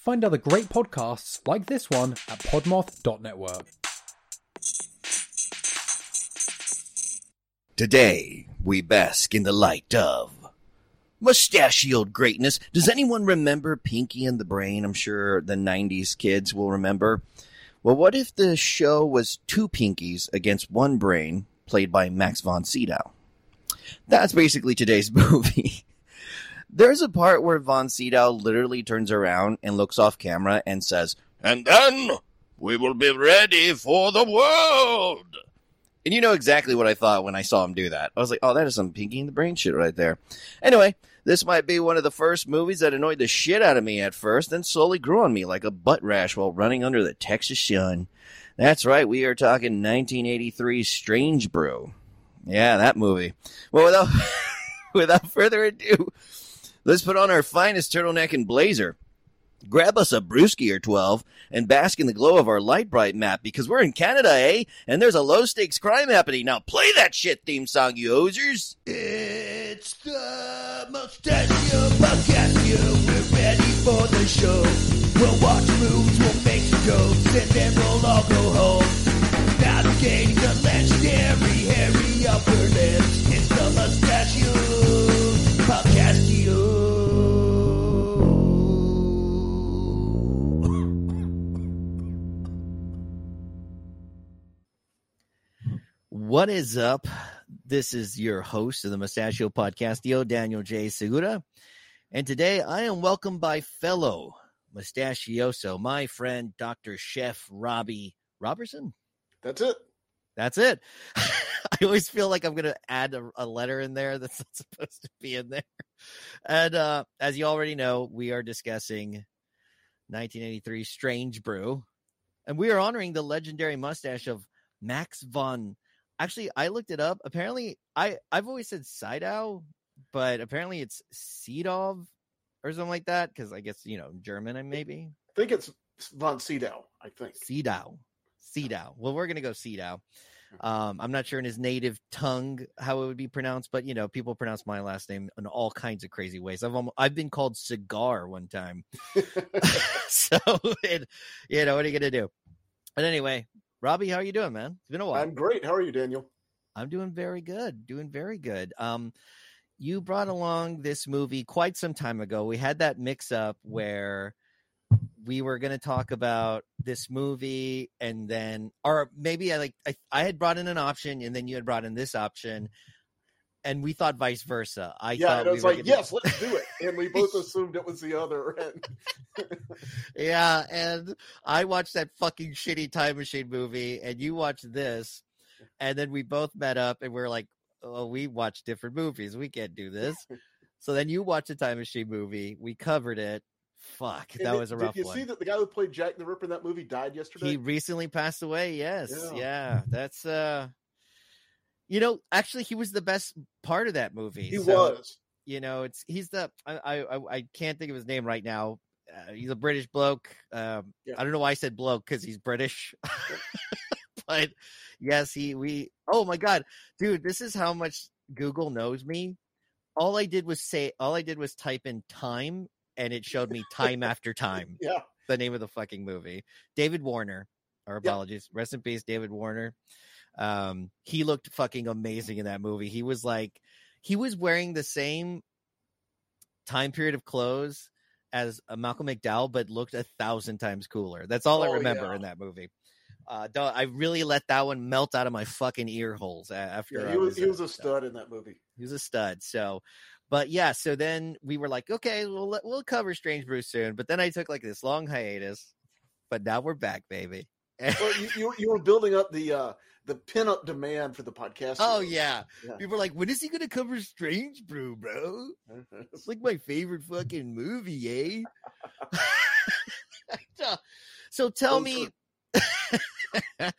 Find other great podcasts like this one at podmoth.network. Today, we bask in the light of mustachioed greatness. Does anyone remember Pinky and the Brain? I'm sure the 90s kids will remember. Well, what if the show was two Pinkies against one brain, played by Max von Sydow? That's basically today's movie. There's a part where Von Sydow literally turns around and looks off camera and says, And then we will be ready for the world. And you know exactly what I thought when I saw him do that. I was like, oh, that is some Pinky in the Brain shit right there. Anyway, this might be one of the first movies that annoyed the shit out of me at first, then slowly grew on me like a butt rash while running under the Texas sun. That's right, we are talking 1983 Strange Brew. Yeah, that movie. Well, without without further ado, let's put on our finest turtleneck and blazer. Grab us a brewski or 12 and bask in the glow of our light bright map because we're in Canada, eh? And there's a low stakes crime happening. Now play that shit theme song, you hosers. It's the Mustachio Podcast. We're ready for the show. We'll watch movies, we'll make some jokes, and then we'll all go home. Navigating the legendary hairy upper lips. It's the Mustachio What is up? This is your host of the Mustachio Podcast, Yo Daniel J. Segura. And today I am welcomed by fellow mustachioso, my friend Dr. Chef Robbie Robertson. That's it. That's it. I always feel like I'm going to add a, a, letter in there that's not supposed to be in there. And uh, as you already know, we are discussing 1983 Strange Brew. And we are honoring the legendary mustache of Max von actually I looked it up. Apparently, I I've always said Sydow, but apparently it's Seedov or something like that because I guess you know German and maybe. I think it's von Sydow. I think Sydow. Sydow. Well, we're gonna go Sydow. Um, I'm not sure in his native tongue how it would be pronounced, but you know, people pronounce my last name in all kinds of crazy ways. I've almost, I've been called cigar one time, so it, you know, what are you gonna do? But anyway, Robbie, how are you doing, man? It's been a while. I'm great. How are you, Daniel? I'm doing very good. Doing very good. Um, you brought along this movie quite some time ago. We had that mix up where we were going to talk about this movie and then or maybe I like I, I had brought in an option and then you had brought in this option and we thought vice versa. I yeah, thought and I was we like, gonna... yes, let's do it, and we both assumed it was the other end. yeah, and I watched that fucking shitty time machine movie, and you watched this, and then we both met up, and we are like, oh, we watch different movies. We can't do this. so then you watched a time machine movie. We covered it. Fuck, and that was a rough one. Did you one. see that the guy who played Jack the Ripper in that movie died yesterday? He recently passed away. Yes, Yeah. yeah, that's uh. You know, actually, he was the best part of that movie. he So, was. you know it's he's the i i i can't think of his name right now uh, he's a british bloke um Yeah. i don't know why i said bloke because he's british but yes he we oh my god dude this is how much google knows me all i did was say all i did was type in time and it showed me time after time Yeah. the name of the fucking movie. David Warner. Our Yeah. apologies. Rest in peace, David Warner. Um, he looked fucking amazing in that movie. He was like, he was wearing the same time period of clothes as uh, Malcolm McDowell, but looked a thousand times cooler. That's all I Oh, remember yeah. in that movie. Uh, don't- I really let that one melt out of my fucking ear holes after Yeah, he was he uh, was a stud in that movie. he was a stud. So, but yeah, so then we were like, okay, we'll we'll cover Strange Brew soon. But then I took like this long hiatus. But now we're back, baby. Well, you, you you were building up the uh the pinup demand for the podcast. oh yeah. Yeah. people are like, when is he gonna cover Strange Brew, bro? It's like my favorite fucking movie, eh? so tell me. By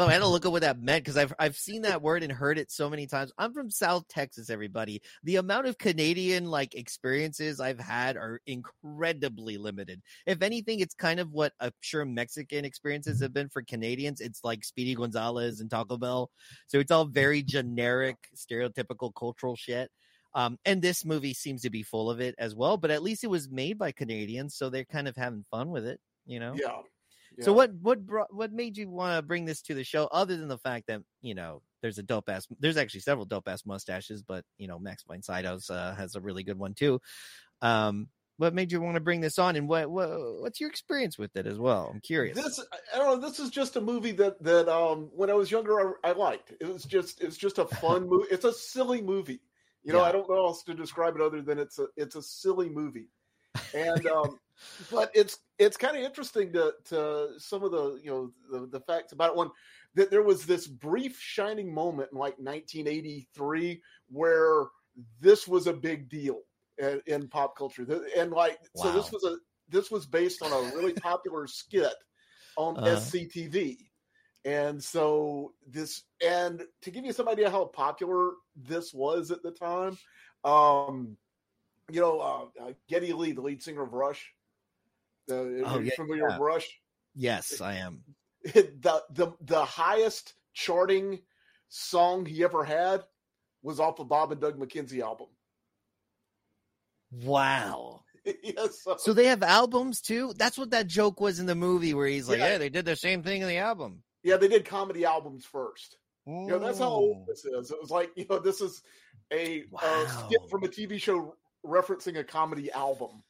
the way, I had to look up what that meant because I've I've seen that word and heard it so many times. I'm from South Texas, everybody. The amount of Canadian like experiences I've had are incredibly limited. If anything, it's kind of what I'm sure Mexican experiences have been for Canadians. It's like Speedy Gonzales and Taco Bell. So it's all very generic, stereotypical cultural shit. Um, and this movie seems to be full of it as well. But at least it was made by Canadians, so they're kind of having fun with it. You know. Yeah. So what what brought, what made you want to bring this to the show, other than the fact that you know there's a dope ass, there's actually several dope ass mustaches, but you know Max von Sydow's uh, has a really good one too. Um, what made you want to bring this on, and what, what what's your experience with it as well? I'm curious. This I don't know. This is just a movie that that um when I was younger I, I liked. It was just it's just a fun movie. It's a silly movie. You know, Yeah. I don't know else to describe it other than it's a it's a silly movie, and um, but it's it's kind of interesting to to some of the you know the, the facts about it. One that there was this brief shining moment in like 1983 where this was a big deal in, in pop culture, and like so this was a this was based on a really popular skit on Uh-huh. SCTV. And so this, and to give you some idea how popular this was at the time, um, you know, uh, uh, Geddy Lee, the lead singer of Rush, uh, are Oh, you yeah, familiar yeah. with Rush? yes, I am. the the the highest charting song he ever had was off the Bob and Doug McKenzie album. Wow. yes, so- So they have albums too. That's what that joke was in the movie, where he's like, Yeah. "Yeah, they did the same thing in the album." yeah, they did comedy albums first. You know, that's how old this is. It was like, you know, this is a, a skit from a TV show referencing a comedy album.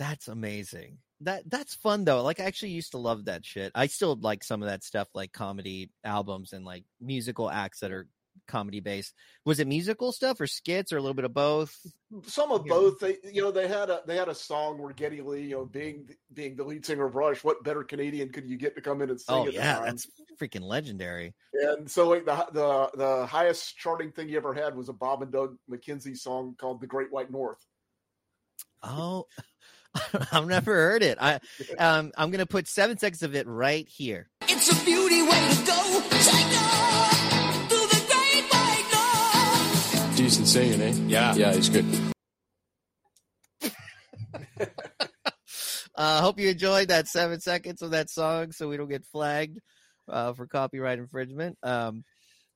That's amazing. That that's fun though. Like I actually used to love that shit. I still like some of that stuff, like comedy albums and like musical acts that are comedy based. Was it musical stuff or skits or a little bit of both? Some of Yeah. both. They, you know, they had a they had a song where Geddy Lee, you know, being being the lead singer of Rush, what better Canadian could you get to come in and sing? Oh at yeah, time? that's freaking legendary. and so like the the the highest charting thing you ever had was a Bob and Doug McKenzie song called "The Great White North." Oh, I've never heard it. I um I'm gonna put seven seconds of it right here. It's a beauty way to go. Take off through the great white north. Decent singing, eh? Yeah. Yeah, he's good. Uh, hope you enjoyed that seven seconds of that song, so we don't get flagged uh, for copyright infringement. Um,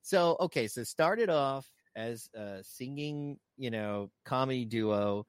so okay, so started off as a singing, you know, comedy duo,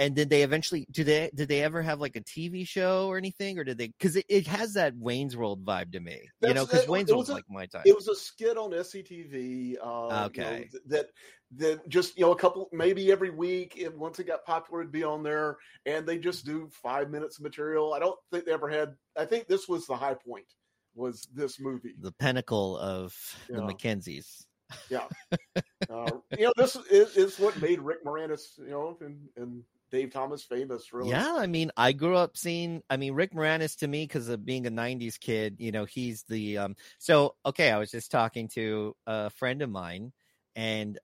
and did they eventually? Did they? Did they ever have like a TV show or anything, or did they? Because it, it has that Wayne's World vibe to me, you know, because Wayne's World was a- like my time It was a skit on SCTV. Uh, you know, Okay. that that just you know a couple maybe every week. And once it got popular, it'd be on there, and they just do five minutes of material. I don't think they ever had. I think this was the high point. Was this movie? the pinnacle of the Yeah. McKenzies. Yeah. uh, you know, this is, is what made Rick Moranis, you know, and, and Dave Thomas famous. Really. Yeah, I mean, I grew up seeing. I mean, Rick Moranis to me because of being a '90s kid. You know, he's the. um So okay, I was just talking to a friend of mine, and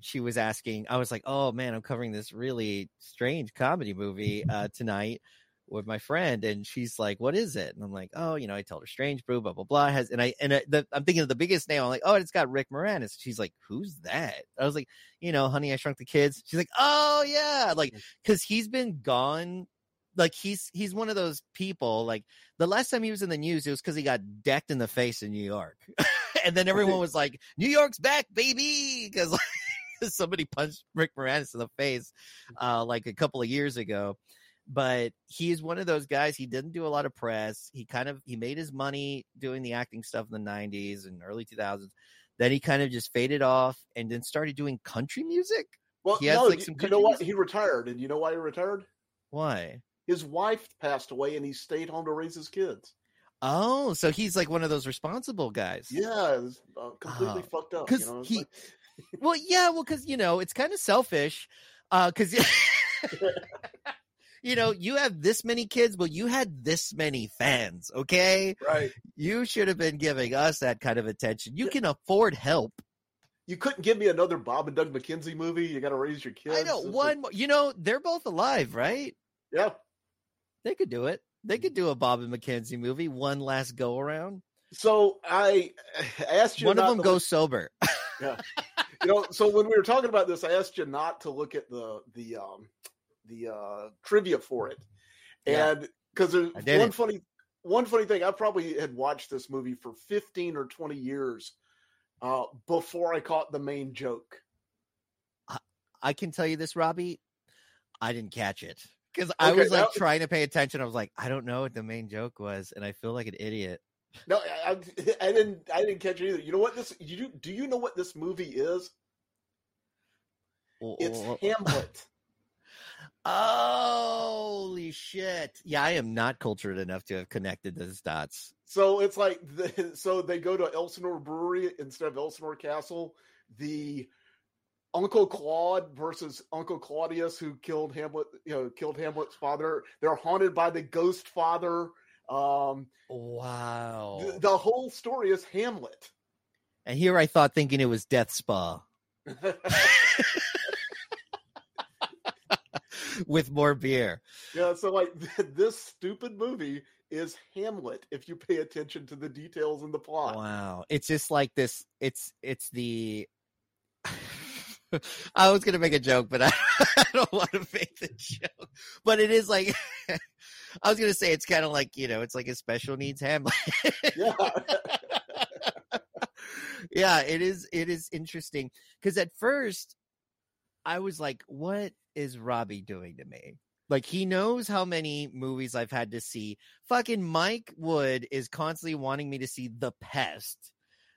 she was asking. I was like, "Oh man, I'm covering this really strange comedy movie uh tonight." With my friend, and she's like, "What is it?" And I'm like, "Oh, you know, I told her Strange Brew, blah blah blah." Has and I and I, the, I'm thinking of the biggest name. I'm like, "Oh, it's got Rick Moranis." She's like, "Who's that?" I was like, "You know, Honey, I Shrunk the Kids." She's like, "Oh yeah," like because he's been gone like he's he's one of those people like the last time he was in the news it was because he got decked in the face in new york and then everyone was like new york's back baby because like, somebody punched rick moranis in the face uh like a couple of years ago but he is one of those guys he didn't do a lot of press he kind of he made his money doing the acting stuff in the 90s and early 2000s then he kind of just faded off and then started doing country music Well, He has, no, like, some you know what? country He retired, and you know why he retired? why His wife passed away, and he stayed home to raise his kids. Oh, so he's like one of those responsible guys. Yeah, uh, completely Oh, fucked up. 'cause You know, he- like- Well, yeah, well, because you know it's kind of selfish, uh, because you know you have this many kids, but you had this many fans. Okay, right. you should have been giving us that kind of attention. You can afford help. You couldn't give me another Bob and Doug McKenzie movie. You got to raise your kids. I know It's one. like- You know they're both alive, right? yeah. They could do it. They could do a Bob and McKenzie movie, one last go around. So I asked you. One of them goes sober. look- you know, so when we were talking about this, I asked you not to look at the the um the uh trivia for it, Yeah. and because there's one it. funny one funny thing. I probably had watched this movie for fifteen or twenty years uh before I caught the main joke. I can tell you this, Robbie, I didn't catch it because I Okay, was like that- trying to pay attention. I was like, I don't know what the main joke was, and I feel like an idiot. No, I, I, I didn't. I didn't catch it either. You know what this? You do, do you know what this movie is? It's Hamlet. Holy shit! Yeah, I am not cultured enough to have connected those dots. So it's like the, so they go to Elsinore Brewery instead of Elsinore Castle. The Uncle Claude versus Uncle Claudius, who killed Hamlet, you know, killed Hamlet's father. They're haunted by the ghost father. Um, Wow. the, the whole story is Hamlet. and here I thought thinking it was Death Spa with more beer. yeah, so like this stupid movie is Hamlet if you pay attention to the details in the plot. Wow. It's just like this. It's it's the. I was gonna make a joke, but I, I don't want to make the joke. But it is like I was gonna say it's kind of like you know it's like a special needs Hamlet. Yeah. yeah, it is. It is interesting because at first I was like, "What is Robbie doing to me?" Like he knows how many movies I've had to see. Fucking Mike Wood is constantly wanting me to see The Pest,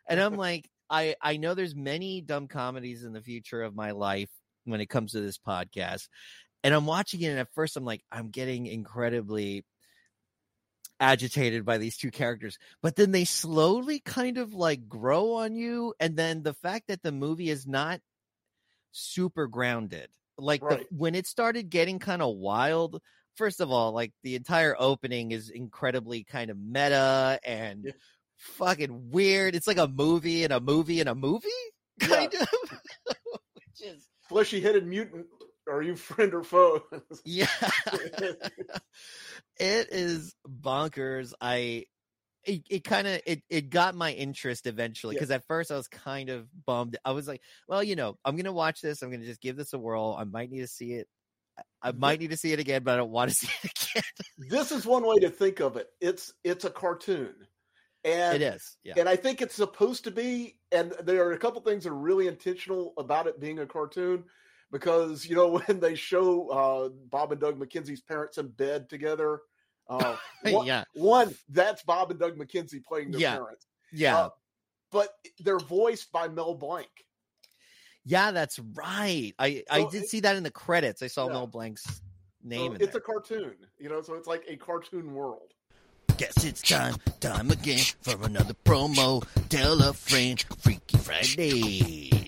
and I'm like, I I know there's many dumb comedies in the future of my life when it comes to this podcast, and I'm watching it, and at first I'm like, I'm getting incredibly agitated by these two characters but then they slowly kind of like grow on you and then the fact that the movie is not super grounded like the, when it started getting kind of wild first of all like the entire opening is incredibly kind of meta and Yeah. fucking weird it's like a movie and a movie and a movie Yeah. kind of which is Fleshy headed mutant. Are you friend or foe? yeah it is bonkers i it, it kind of it, it got my interest eventually Yeah. because at first i was kind of bummed i was like well you know i'm gonna watch this i'm gonna just give this a whirl i might need to see it I- i might need to see it again but i don't want to see it again this is one way to think of it. It's it's a cartoon, and it is yeah and I think it's supposed to be. And there are a couple things that are really intentional about it being a cartoon, because you know when they show uh, Bob and Doug McKenzie's parents in bed together. Uh, one, yeah one that's Bob and Doug McKenzie playing their Yeah. parents, yeah uh, but they're voiced by Mel Blanc. yeah that's right i i did it- see that in the credits i saw Yeah. mel blanc's So name in it's there. a cartoon, you know. So it's like a cartoon world. Guess it's time, time again for another promo. Tell a friend, Freaky Fridays.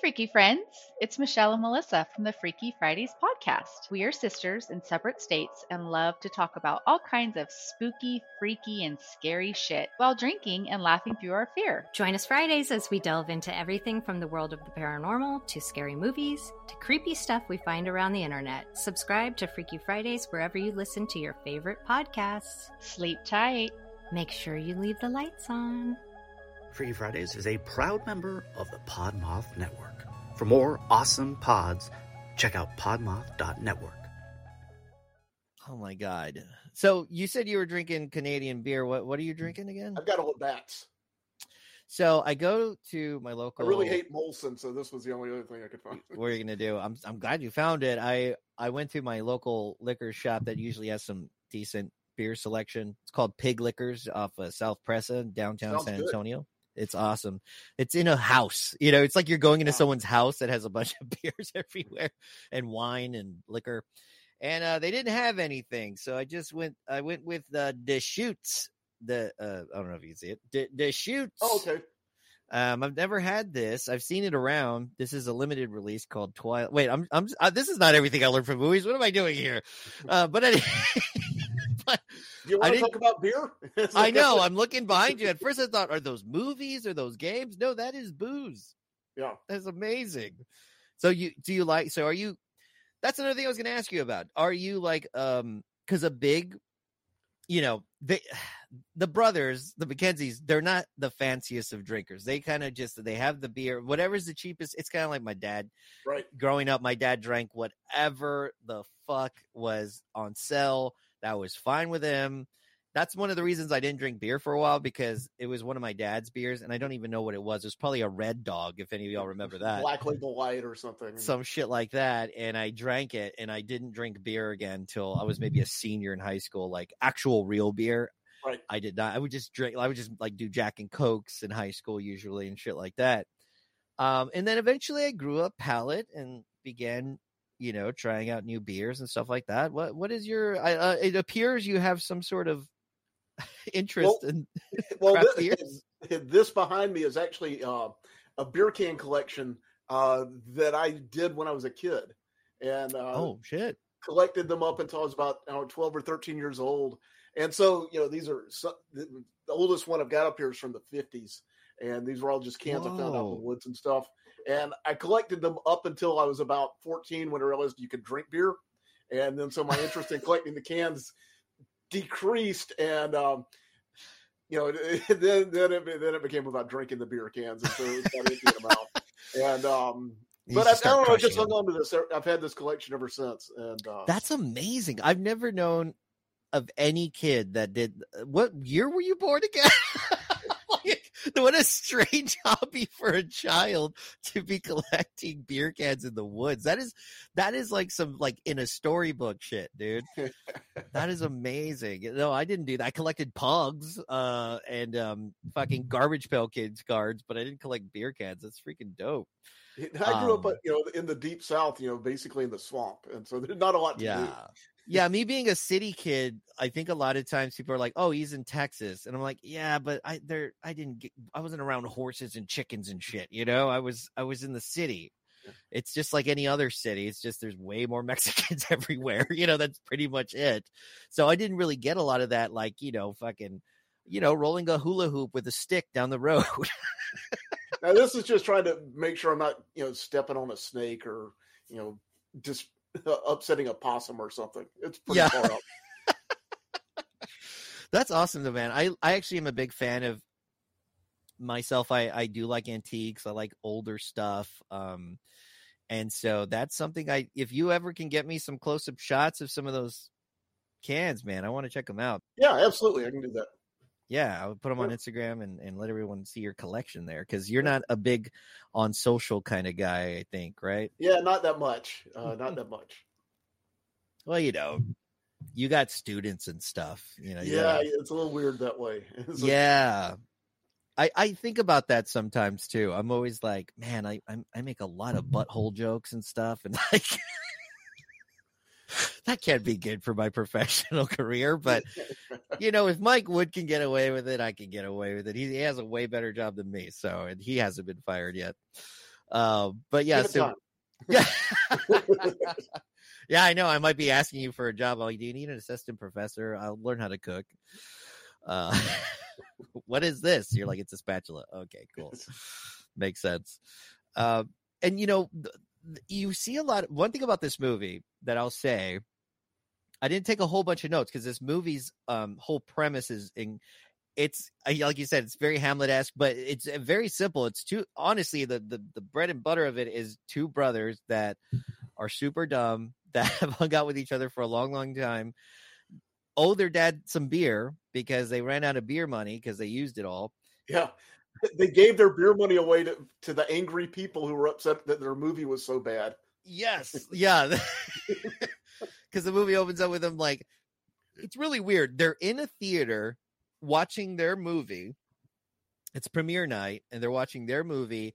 Freaky friends! It's Michelle and Melissa from the Freaky Fridays podcast. We are sisters in separate states and love to talk about all kinds of spooky, freaky, and scary shit while drinking and laughing through our fear. Join us Fridays as we delve into everything from the world of the paranormal to scary movies to creepy stuff we find around the internet. Subscribe to Freaky Fridays wherever you listen to your favorite podcasts. Sleep tight. Make sure you leave the lights on. Freaky Fridays is a proud member of the Podmoth Network. For more awesome pods, check out podmoth.network. oh my god so you said you were drinking canadian beer what what are you drinking again I've got old bats. So I go to my local I really hate Molson, so this was the only other thing I could find. What are you gonna do? I'm I'm glad you found it. I I went to my local liquor shop that usually has some decent beer selection. It's called Pig Liquors off of South Presa, downtown Sounds San good. Antonio. It's awesome. It's in a house. You know, it's like you're going into someone's house that has a bunch of beers everywhere and wine and liquor. And uh, they didn't have anything, so I just went. I went with the Deschutes. The uh, I don't know if you can see it. De- Deschutes. Oh, okay. Um, I've never had this. I've seen it around. This is a limited release called Twilight. Wait, I'm I'm uh, this is not everything I learned from movies. What am I doing here? Uh, but anyway, but Do you I want to talk about beer? I know I'm looking behind you. At first, I thought, are those movies? Are those games? No, that is booze. Yeah. That's amazing. So you do you like? So are you? That's another thing I was going to ask you about. Are you like um? Because a big, you know, they the brothers, the McKenzies, they're not the fanciest of drinkers. They kind of just they have the beer, whatever's the cheapest. It's kind of like my dad. Right. Growing up, my dad drank whatever the fuck was on sale. That was fine with him. that's one of the reasons I didn't drink beer for a while because it was one of my dad's beers, and I don't even know what it was. It was probably a Red Dog, if any of y'all remember that. Black Label White or something. some shit like that and i drank it and i didn't drink beer again until i was maybe a senior in high school like actual real beer Right. i did not i would just drink i would just like do jack and cokes in high school usually and shit like that um and then eventually i grew a palate and began you know trying out new beers and stuff like that what what is your I, uh, it appears you have some sort of interest Well, in well, craft thi- beers? this behind me is actually uh, a beer can collection uh, that I did when I was a kid, and uh, oh shit collected them up until I was about I know, twelve or thirteen years old. And so, you know, these are so, the, the oldest one I've got up here is from the fifties, and these were all just cans I found out in the woods and stuff. And I collected them up until I was about fourteen when I realized you could drink beer, and then so my interest in collecting the cans decreased, and um, you know, then then it, then it became about drinking the beer cans, and so it was about emptying them out. And um, but I, I, don't know. I just hung on to this. I've had this collection ever since, and uh, That's amazing. I've never known of any kid that did. What year were you born again? what a strange hobby for a child to be collecting beer cans in the woods. That is that is like some like in a storybook shit, dude. that is amazing. No, I didn't do that. I collected pugs uh and um fucking garbage pail kids cards, but I didn't collect beer cans. That's freaking dope. I grew up, Um, uh, you know, in the deep south, you know, basically in the swamp, and so there's not a lot to Yeah. do. Yeah, me being a city kid, I think a lot of times people are like, "Oh, he's in Texas," and I'm like, "Yeah, but I there I didn't get I wasn't around horses and chickens and shit, you know. I was I was in the city. It's just like any other city. It's just there's way more Mexicans everywhere. You know, that's pretty much it. So I didn't really get a lot of that, like you know, fucking, you know, rolling a hula hoop with a stick down the road. Now this is just trying to make sure I'm not, you know, stepping on a snake or, you know, just upsetting a possum or something. It's pretty Yeah. far up. That's awesome though, man. I I actually am a big fan of myself. I I do like antiques. I like older stuff. Um and so that's something I if you ever can get me some close up shots of some of those cans, man, I want to check them out. Yeah, absolutely, I can do that. Yeah, I would put them on Instagram and, and let everyone see your collection there because you're not a big on social kind of guy, I think, right? Yeah, not that much. Uh, not that much. Well, you know, you got students and stuff, you know. Yeah, gotta- it's a little weird that way. It's like- yeah i i think about that sometimes too i'm always like man i I'm, i make a lot of butthole jokes and stuff and like that can't be good for my professional career but you know if mike wood can get away with it i can get away with it. He, he has a way better job than me so and he hasn't been fired yet. Uh, but yeah so yeah. Yeah i know i might be asking you for a job. Like do you need an assistant professor? I'll learn how to cook. Uh what is this? You're like it's a spatula. Okay cool. Makes sense. Uh and you know you see a lot one thing about this movie that i'll say i didn't take a whole bunch of notes because this movie's um whole premise is in it's like you said it's very hamlet-esque but it's uh, very simple it's two honestly the, the the bread and butter of it is two brothers that are super dumb that have hung out with each other for a long long time owe their dad some beer because they ran out of beer money because they used it all Yeah. They gave their beer money away to, to the angry people who were upset that their movie was so bad. Yes. Yeah. Because the movie opens up with them like, it's really weird. They're in a theater watching their movie. It's premiere night, and they're watching their movie,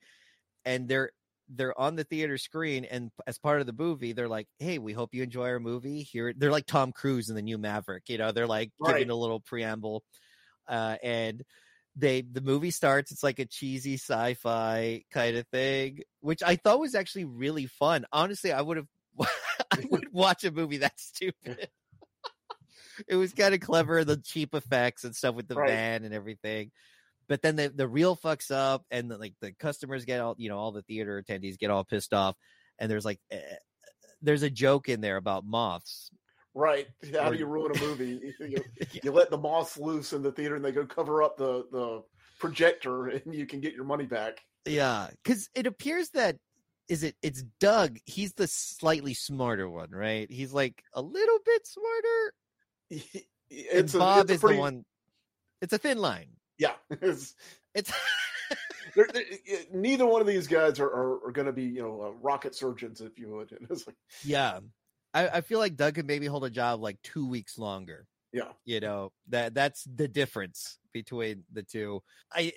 and they're they're on the theater screen, and as part of the movie, they're like, "Hey, we hope you enjoy our movie." Here, they're like Tom Cruise in the new Maverick. You know, they're like Right. giving a little preamble, uh, and they the movie starts it's like a cheesy sci-fi kind of thing which i thought was actually really fun honestly i would have i would watch a movie that stupid it was kind of clever the cheap effects and stuff with the Right. van and everything but then the, the reel fucks up and the, like the customers get all you know all the theater attendees get all pissed off and there's like eh, there's a joke in there about moths Right. How do you ruin a movie? You, you let the moths loose in the theater and they go cover up the, the projector and you can get your money back. Yeah, because it appears that is it it's Doug. He's the slightly smarter one, right? He's like a little bit smarter. It's and a, Bob it's is pretty, the one. It's a thin line. Yeah, it's, It's they're, they're- neither one of these guys are, are, are going to be you know uh, rocket surgeons, if you would. Like, yeah. I, I feel like Doug could maybe hold a job like two weeks longer. yeah, You know that that's the difference between the two. I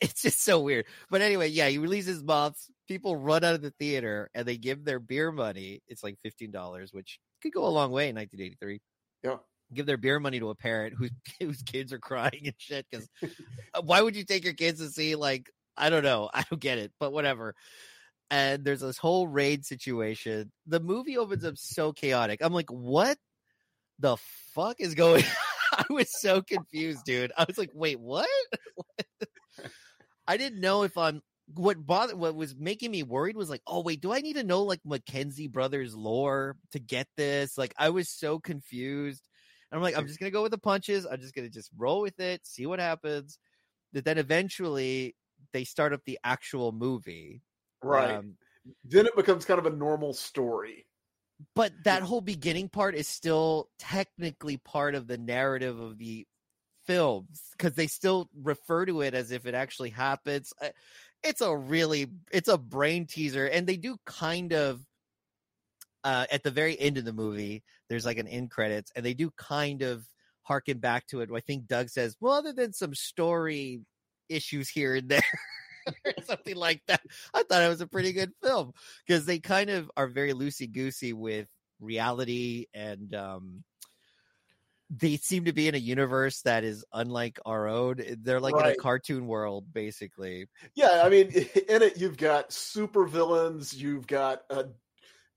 it's just so weird. But anyway, yeah, he releases moths. People run out of the theater and they give their beer money. It's like fifteen dollars, which could go a long way in 1983. yeah. give their beer money to a parent whose whose kids are crying and shit. Because uh, why would you take your kids to see like I don't know, I don't get it, but whatever. And there's this whole raid situation. The movie opens up so chaotic. I'm like, what the fuck is going? I was so confused, dude. I was like, wait, what? I didn't know if I'm what bothered what was making me worried was like, oh wait, do I need to know like McKenzie brothers lore to get this? Like I was so confused. And I'm like, I'm just gonna go with the punches. I'm just gonna just roll with it, see what happens. But then eventually they start up the actual movie. Right. Um, then it becomes kind of a normal story. but that whole beginning part is still technically part of the narrative of the films because they still refer to it as if it actually happens Uh, it's a really it's a brain teaser and they do kind of uh at the very end of the movie there's like an end credits and they do kind of harken back to it. I think doug says well other than some story issues here and there something like that. I thought it was a pretty good film because they kind of are very loosey goosey with reality and um they seem to be in a universe that is unlike our own. Eh, they're like in a cartoon world, basically. Yeah, I mean, in it you've got super villains, you've got a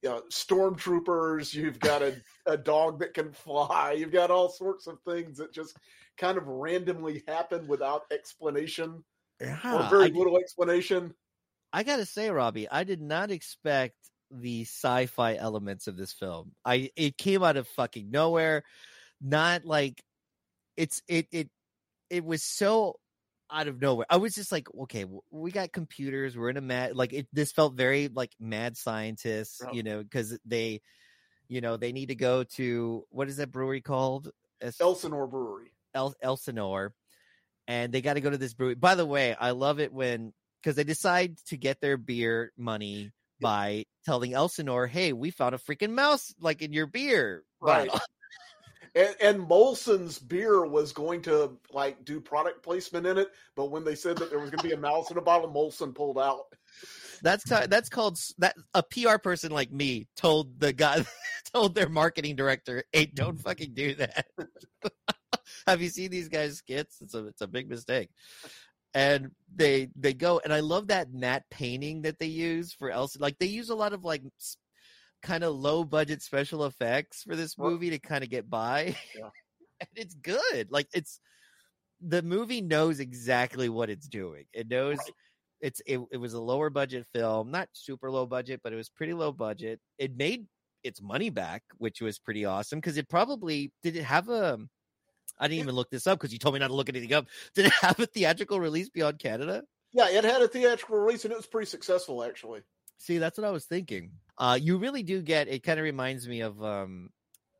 you know, stormtroopers, you've got a, a dog that can fly, you've got all sorts of things that just kind of randomly happen without explanation yeah, or very I, little explanation. I gotta say, Robbie, I did not expect the sci-fi elements of this film. I it came out of fucking nowhere. Not like it's it it it was so out of nowhere. I was just like, okay, we got computers. We're in a mad like it. This felt very like mad scientists, Yeah. Oh. you know, because they, you know, they need to go to what is that brewery called? Elsinore Brewery. El- Elsinore, and they got to go to this brewery. By the way, I love it when because they decide to get their beer money by telling Elsinore, "Hey, we found a freaking mouse like in your beer." Right. bottle." And, and Molson's beer was going to like do product placement in it, but when they said that there was going to be a mouse in a bottle, Molson pulled out. That's that's called that a PR person like me told the guy told their marketing director, "Hey, don't fucking do that." Have you seen these guys skits? It's a it's a big mistake. And they they go and I love that matte painting that they use for Elsa. Like they use a lot of like kind of low budget special effects for this movie to kind of get by. Yeah. and it's good. Like it's the movie knows exactly what it's doing. It knows Right. it's it, it was a lower budget film, not super low budget, but it was pretty low budget. It made its money back, which was pretty awesome because it probably did it have a um, I didn't even look this up because you told me not to look anything up. Did it have a theatrical release beyond Canada? Yeah, it had a theatrical release and it was pretty successful actually. See, that's what I was thinking. Uh, you really do get. It kind of reminds me of um,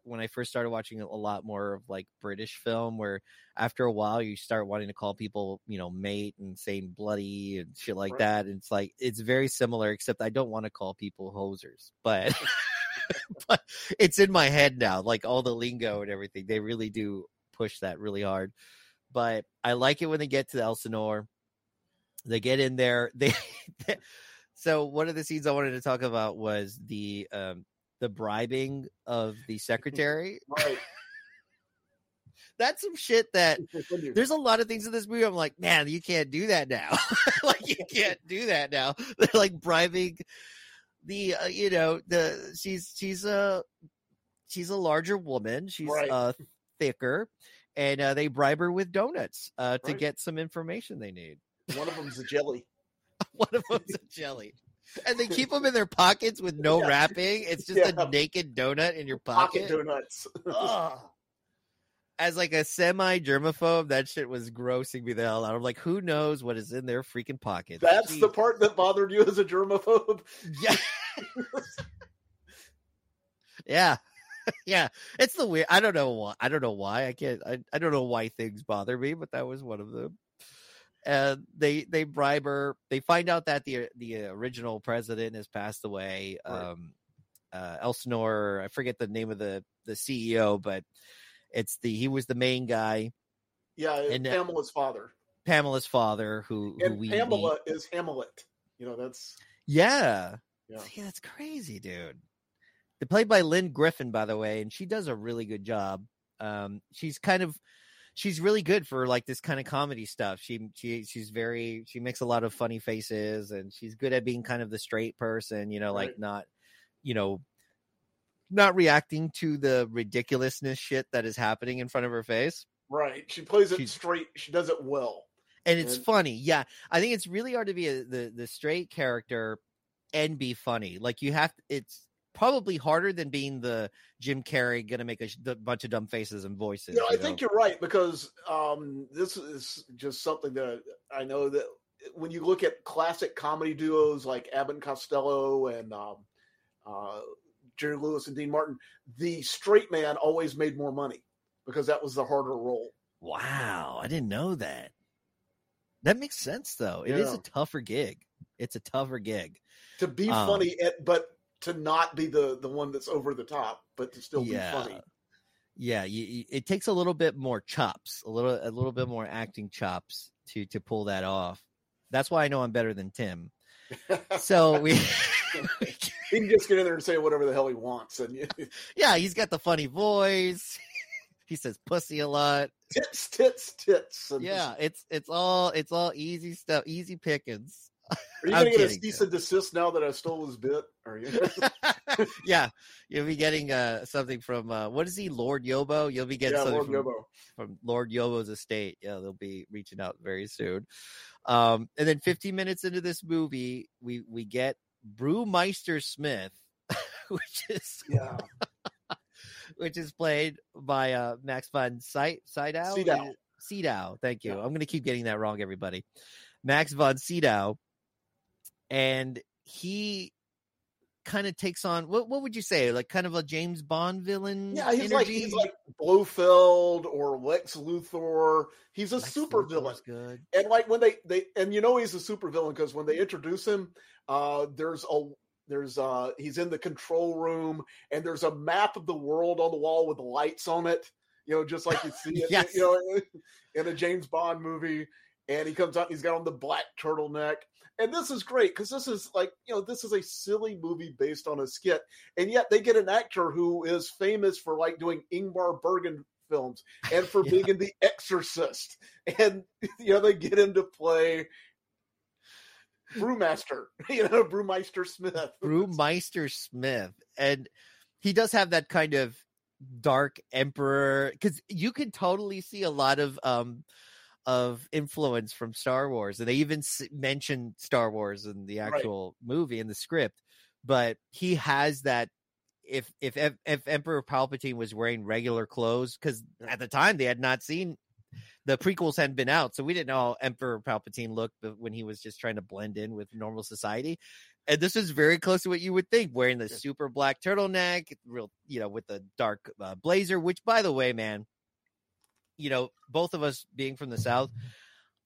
when I first started watching a lot more of like British film, where after a while you start wanting to call people, you know, mate and saying bloody and shit like Right. that. And it's like it's very similar, except I don't want to call people hosers, but but it's in my head now. Like all the lingo and everything, they really do push that really hard. But I like it when they get to Elsinore. They get in there. They so one of the scenes I wanted to talk about was the um the bribing of the secretary. Right. That's some shit that there's a lot of things in this movie. I'm like, man, you can't do that now. like you can't do that now. They're like bribing the uh, you know the she's she's a she's a larger woman. She's Right. uh thicker, and uh, they bribe her with donuts uh, to Right. get some information they need. One of them's a jelly. One of them's a jelly. And they keep them in their pockets with no Yeah. wrapping. It's just Yeah. a naked donut in your Pocket pocket. donuts. As like a semi germaphobe, that shit was grossing me the hell out. I'm like, who knows what is in their freaking pockets? That's the part that bothered you as a germaphobe. Yeah. yeah. yeah, it's the weird. I don't know why. I don't know why. I can't. I, I don't know why things bother me, but that was one of them. And they they bribe her. They find out that the the original president has passed away. Right. Um, uh, Elsinore. I forget the name of the the CEO, but it's the he was the main guy. Yeah, And, uh, Pamela's father, Pamela's father, who who and we Pamela meet. is Hamlet. You know, that's Yeah. Yeah. See, that's crazy, dude. They're played by Lynne Griffin, by the way, and she does a really good job. Um, she's kind of she's really good for like this kind of comedy stuff. She she she's very she makes a lot of funny faces and she's good at being kind of the straight person, you know, like Right. not you know not reacting to the ridiculousness shit that is happening in front of her face. right. She plays it She's- straight. She does it well. and it's And- funny. Yeah, I think it's really hard to be a, the the straight character and be funny. Like you have, it's probably harder than being the Jim Carrey gonna make a sh- bunch of dumb faces and voices. You know, I you think you're right because um, this is just something that I know that when you look at classic comedy duos like Abbott and Costello and um, uh, Jerry Lewis and Dean Martin, the straight man always made more money because that was the harder role. Wow, I didn't know that. That makes sense though. It is Yeah. a tougher gig. It's a tougher gig. To be Um, funny, at, but to not be the the one that's over the top, but to still yeah. be funny. Yeah, you, you- it takes a little bit more chops, a little a little bit more acting chops to to pull that off. That's why I know I'm better than Tim. So we he can just get in there and say whatever the hell he wants, and you- yeah, he's got the funny voice. he says pussy a lot. tits, tits, tits. And Yeah, it's it's all it's all easy stuff, easy pickings. Are you going to get a cease and desist now that I stole his bit? Are you? yeah, you'll be getting uh something from uh what is he, Lord Yobo? You'll be getting yeah, something Lord from, Yobo. from Lord Yobo's estate. Yeah, they'll be reaching out very soon. Um, and then 15 minutes into this movie, we we get Brewmeister Smith, which is Yeah, which is played by uh Max von Sy- Sydow. Sydow. Sydow, thank you. Yeah. I'm gonna keep getting that wrong, everybody. Max von Sydow, and he kind of takes on what what would you say, like kind of a James Bond villain? yeah. He's like he's like Blofeld or Lex Luthor. He's a Lex super Luthor's villain. Good. And like when they they and you know he's a super villain because when they introduce him, uh, there's a there's uh he's in the control room and there's a map of the world on the wall with lights on it. You know, just like you see it. Yes. You know, in a James Bond movie. And he comes out. He's got on the black turtleneck. And this is great because this is like you know this is a silly movie based on a skit, and yet they get an actor who is famous for like doing Ingmar Bergman films and for Yeah. being in The Exorcist, and you know they get him to play Brewmaster, you know Brewmeister Smith. Brewmeister Smith, and he does have that kind of dark emperor because you can totally see a lot of um of influence from Star Wars, and they even s- mention Star Wars in the Right. actual movie in the script. But he has that. If if if, if Emperor Palpatine was wearing regular clothes, because at the time they had not seen the prequels hadn't been out, so we didn't know how Emperor Palpatine looked when he was just trying to blend in with normal society. And this is very close to what you would think, wearing the super black turtleneck, real, you know, with the dark uh, blazer. Which, by the way, man, you know, both of us being from the South,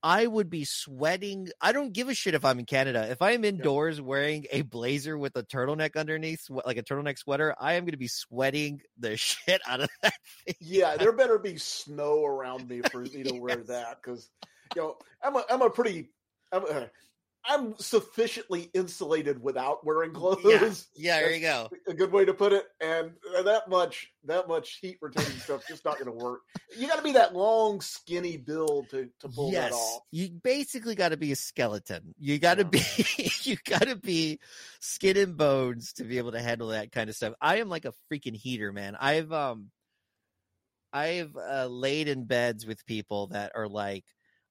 I would be sweating. I don't give a shit if I'm in Canada. If I am indoors wearing a blazer with a turtleneck underneath, like a turtleneck sweater, I am going to be sweating the shit out of that. Thing. Yeah, there better be snow around me for me to wear that because you know I'm a I'm a pretty I'm a, I'm sufficiently insulated without wearing clothes. Yeah, there you go. a good way to put it. And that much that much heat retaining stuff just not going to work. You got to be that long, skinny build to to pull that off. You basically got to be a skeleton. You got to Yeah. be you got to be skin and bones to be able to handle that kind of stuff. I am like a freaking heater, man. I've um I've uh, laid in beds with people that are like,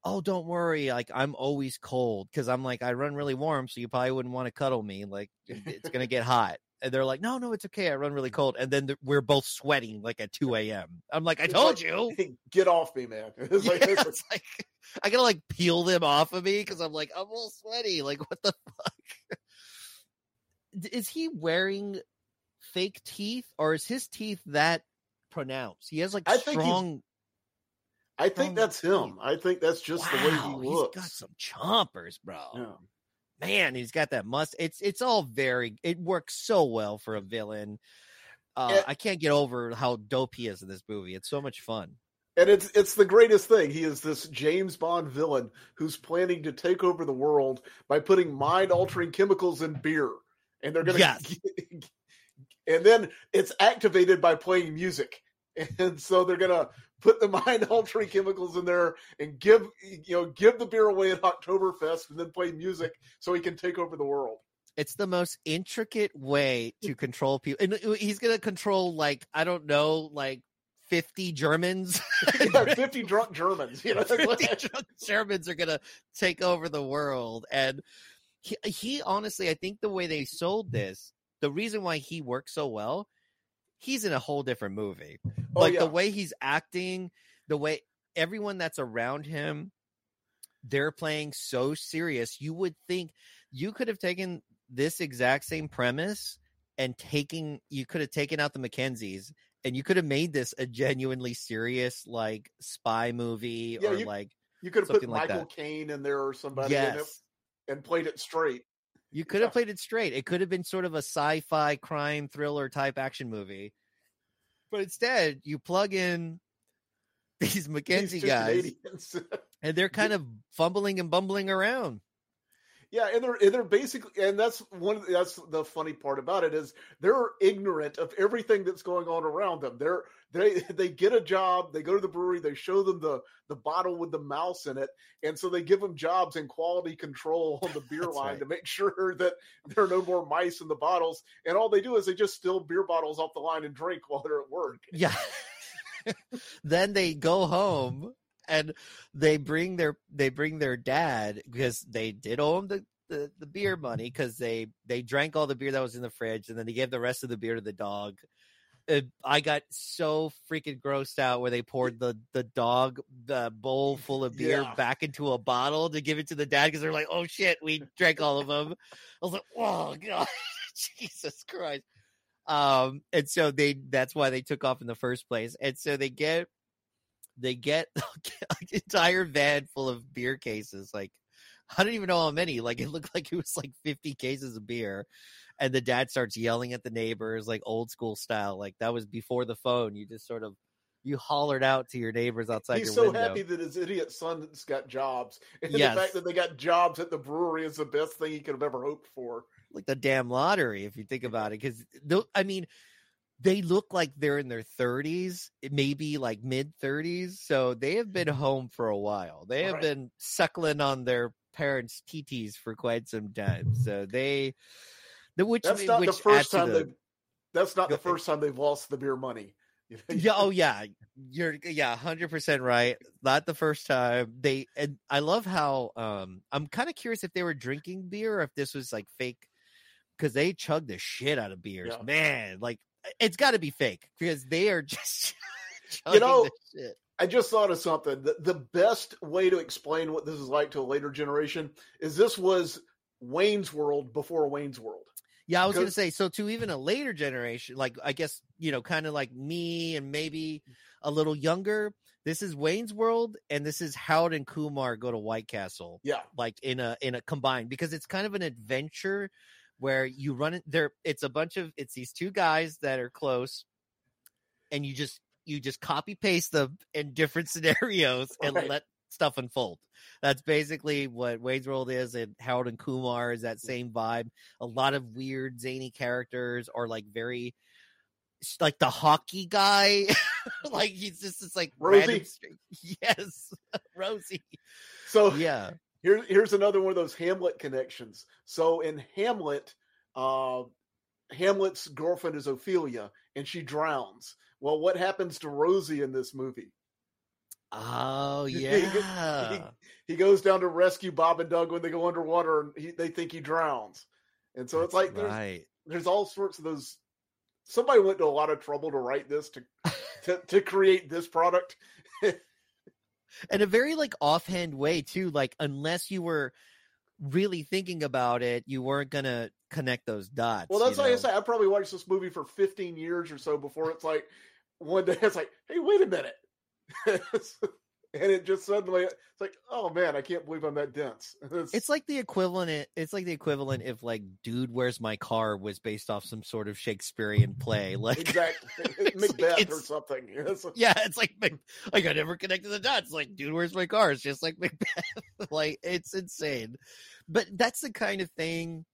"Oh, don't worry, like I'm always cold because I'm like I run really warm, so you probably wouldn't want to cuddle me. Like it's gonna get hot." And they're like, "No, no, it's okay. I run really cold." And then th- we're both sweating like at two a.m. I'm like, "I told like, you." Get off me, man. It's like, Yeah, it's like- it's like I gotta like peel them off of me because I'm like I'm all sweaty. Like what the fuck? Is he wearing fake teeth, or is his teeth that pronounced? He has like I strong. I think strong that's him. I think that's just the way he looks. He's got some chompers, bro. Yeah. Man, he's got that must. It's it's all very. It works so well for a villain. Uh, Yeah. I can't get over how dope he is in this movie. It's so much fun. And it's it's the greatest thing. He is this James Bond villain who's planning to take over the world by putting mind altering chemicals in beer. And they're gonna Yes. and then it's activated by playing music. And so they're gonna put the mind altering chemicals in there and give you know give the beer away at Oktoberfest and then play music so he can take over the world. It's the most intricate way to control people, and uh, he's gonna control like I don't know, like fifty Germans. Yeah, Fifty drunk Germans, you know. 50 drunk Germans are gonna take over the world. And he, he honestly, I think the way they sold this, the reason why he works so well, he's in a whole different movie. Oh, like yeah. the way he's acting, the way everyone that's around him, they're playing so serious. You would think you could have taken this exact same premise and taking you could have taken out the McKenzies and you could have made this a genuinely serious like spy movie Yeah, or you- like You could have put Michael. Caine in there or somebody yes and played it straight. You could have played it straight. It could have been sort of a sci-fi crime thriller type action movie. But instead you plug in these two guys and they're kind of fumbling and bumbling around yeah, and they're and they're basically and that's one of the, that's the funny part about it is they're ignorant of everything that's going on around them. They're they they get a job, they go to the brewery, they show them the the bottle with the mouse in it, and so they give them jobs in quality control on the beer line right. to make sure that there are no more mice in the bottles. And all they do is they just steal beer bottles off the line and drink while they're at work. Yeah. then they go home and they bring their they bring their dad because they did owe him the, the, the beer money because they they drank all the beer that was in the fridge and then they gave the rest of the beer to the dog. Uh, I got so freaking grossed out where they poured the the dog the bowl full of beer Yeah. back into a bottle to give it to the dad because they're like, oh shit, we drank all of them. I was like, oh god, Jesus Christ. Um, and so they that's why they took off in the first place. And so they get they get an entire van full of beer cases. Like I don't even know how many. Like it looked like it was like 50 cases of beer. And the dad starts yelling at the neighbors, like old school style. Like that was before the phone. You just sort of you hollered out to your neighbors outside He's your so window. happy that his idiot son's got jobs. And Yes. the fact that they got jobs at the brewery is the best thing he could have ever hoped for. like the damn lottery if you think about it because i mean they look like they're in their 30s maybe like mid 30s so they have been home for a while they have Right. been suckling on their parents tts for quite some time so they the which That's not the first time the- they. That's not the first time they've lost the beer money. yeah oh yeah you're yeah 100% right not the first time they and i love how um i'm kind of curious if they were drinking beer or if this was like fake because they chug the shit out of beers Yeah. man like it's got to be fake because they are just You know, shit. I just thought of something. The, the best way to explain what this is like to a later generation is this was Wayne's World before Wayne's World. yeah i was gonna say so to even a later generation like i guess you know kind of like me and maybe a little younger this is wayne's world and this is howard and kumar go to white castle Yeah, like in a in a combined because it's kind of an adventure where you run it there it's a bunch of it's these two guys that are close and you just you just copy paste them in different scenarios and Right. let stuff unfold. That's basically what Wayne's World is and Howard and Kumar is that same vibe. A lot of weird zany characters or like very like the hockey guy. Like he's just this like Rosie? random yes Rosie. So yeah Here, here's another one of those Hamlet connections. So in Hamlet, uh, Hamlet's girlfriend is Ophelia, and she drowns. Well, what happens to Rosie in this movie? Oh He- yeah. He goes down to rescue Bob and Doug when they go underwater, and he, they think he drowns. And so it's like there's right. there's all sorts of those. Somebody went to a lot of trouble to write this to to, to create this product. In a very like offhand way too, like unless you were really thinking about it, you weren't gonna connect those dots. Well, that's like I say. I probably watched this movie for 15 years or so before it's like one day it's like, hey, wait a minute. and it just suddenly it's like, oh man, I can't believe I'm that dense. It's like the equivalent. It's like the equivalent if like "Dude, Where's My Car" was based off some sort of Shakespearean play. Like exactly it's like- Macbeth or something. It's- yeah, it's like like I never connected the dots. Like, dude, where's my car? It's just like Macbeth. like it's insane. But that's the kind of thing.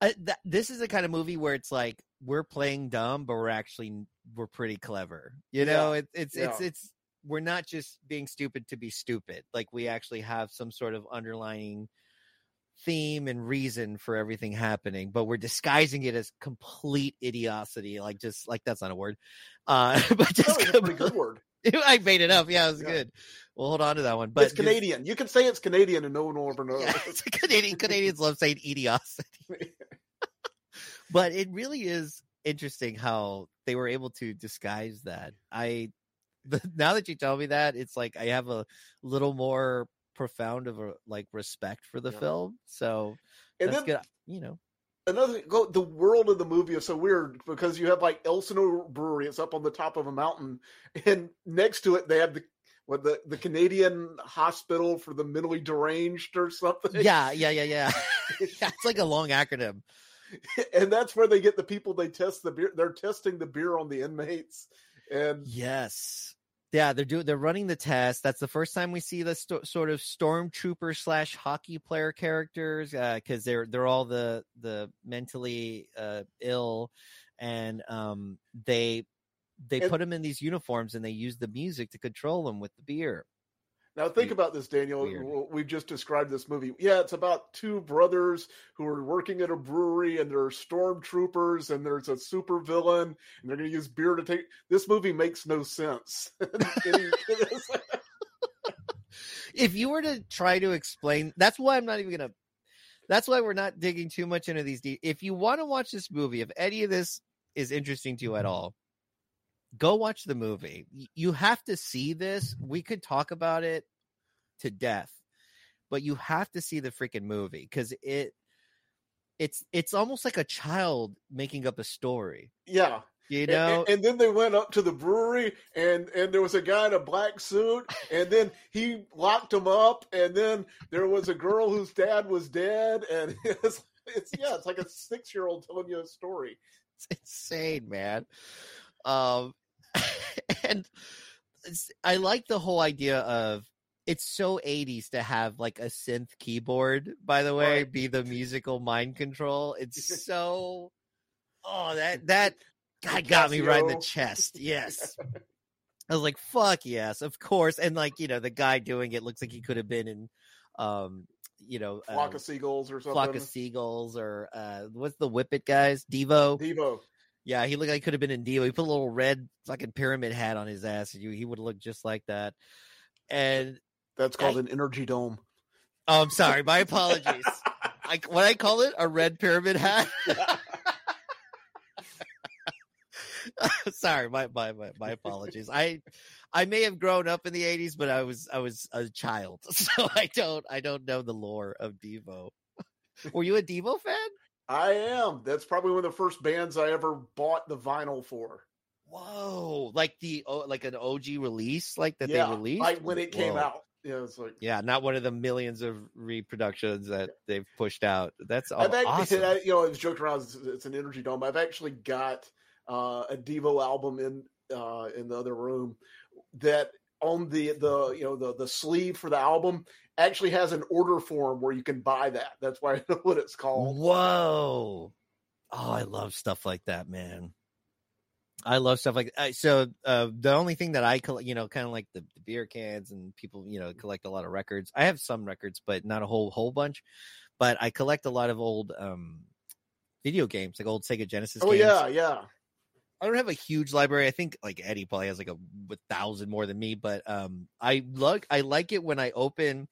Uh, that, this is the kind of movie where it's like we're playing dumb, but we're actually we're pretty clever. You know, Yeah, it, it's it's it's we're not just being stupid to be stupid. Like we actually have some sort of underlying theme and reason for everything happening, but we're disguising it as complete idiocy. Like just like that's not a word. Uh, but just a good word. I made it up. Yeah, it was Yeah. good. We'll hold on to that one. But it's just- Canadian. You can say it's Canadian and no one will ever know. yeah, it's a Canadian Canadians love saying idiocy. but it really is interesting how they were able to disguise that. I now that you tell me that, it's like I have a little more profound of a like respect for the Yeah. film. So and that's then good. You know, another go the world of the movie is so weird because you have like Elsinore Brewery. It's up on the top of a mountain, and next to it they have the what the the Canadian Hospital for the Mentally Deranged or something. yeah, yeah, yeah, yeah. yeah it's like a long acronym. and that's where they get the people they test the beer. They're testing the beer on the inmates, and Yes. Yeah, they're doing. They're running the test. That's the first time we see the sort of stormtrooper slash hockey player characters because they're they're all the the mentally uh, ill, and um they they And- put them in these uniforms and they use the music to control them with the beer. Now think about this, Daniel. Weird. We've just described this movie. Yeah, it's about two brothers who are working at a brewery, and they're stormtroopers, and there's a super villain, and they're going to use beer to take. This movie makes no sense. Any- it's like- If you were to try to explain, that's why I'm not even gonna. That's why we're not digging too much into these. De- if you want to watch this movie, if any of this is interesting to you at mm-hmm. all, go watch the movie. You have to see this. We could talk about it to death, but you have to see the freaking movie because it it's it's almost like a child making up a story. yeah, You And- know, and, and then they went up to the brewery, and and there was a guy in a black suit, and then he locked him up, and then there was a girl whose dad was dead, and it's, it's yeah, it's like a six year old telling you a story. it's insane, man. Um, and I like the whole idea of it's so 80s to have like a synth keyboard, by the way, Right. be the musical mind control. It's so oh that that God got me right in the chest. Yes. I was like, fuck yes, of course. And like, you know, the guy doing it looks like he could have been in um, you know, Flock um, of seagulls or something. Flock of Seagulls or uh what's the Whippet guys? Devo. Devo. Yeah, he looked like he could have been in Devo. He put a little red fucking pyramid hat on his ass. You he would look just like that. And That's called I- an energy dome. oh, I'm sorry, my apologies. I what I call it a red pyramid hat. sorry, my, my my my apologies. I I may have grown up in the 80s, but I was I was a child, so I don't I don't know the lore of Devo. Were you a Devo fan? I am. That's probably one of the first bands I ever bought the vinyl for. Whoa, like the oh, like an OG release, like that yeah, they released like when it came Whoa. out. Yeah, it's like Yeah, not one of the millions of reproductions that they've pushed out. That's aw- I've actually, awesome. I, you know, I was joking around. It's, it's an energy dome. I've actually got uh, a Devo album in uh, in the other room that on the the you know the the sleeve for the album actually has an order form where you can buy that. That's why I know what it's called. Whoa! Oh, I love stuff like that, man. I love stuff like uh, so. Uh, the only thing that I collect, you know, kind of like the, the beer cans and people, you know, collect a lot of records. I have some records, but not a whole whole bunch. But I collect a lot of old um video games, like old Sega Genesis. Oh games. yeah, yeah. I don't have a huge library. I think like Eddie probably has like a thousand more than me, but um, I like I like it when I open,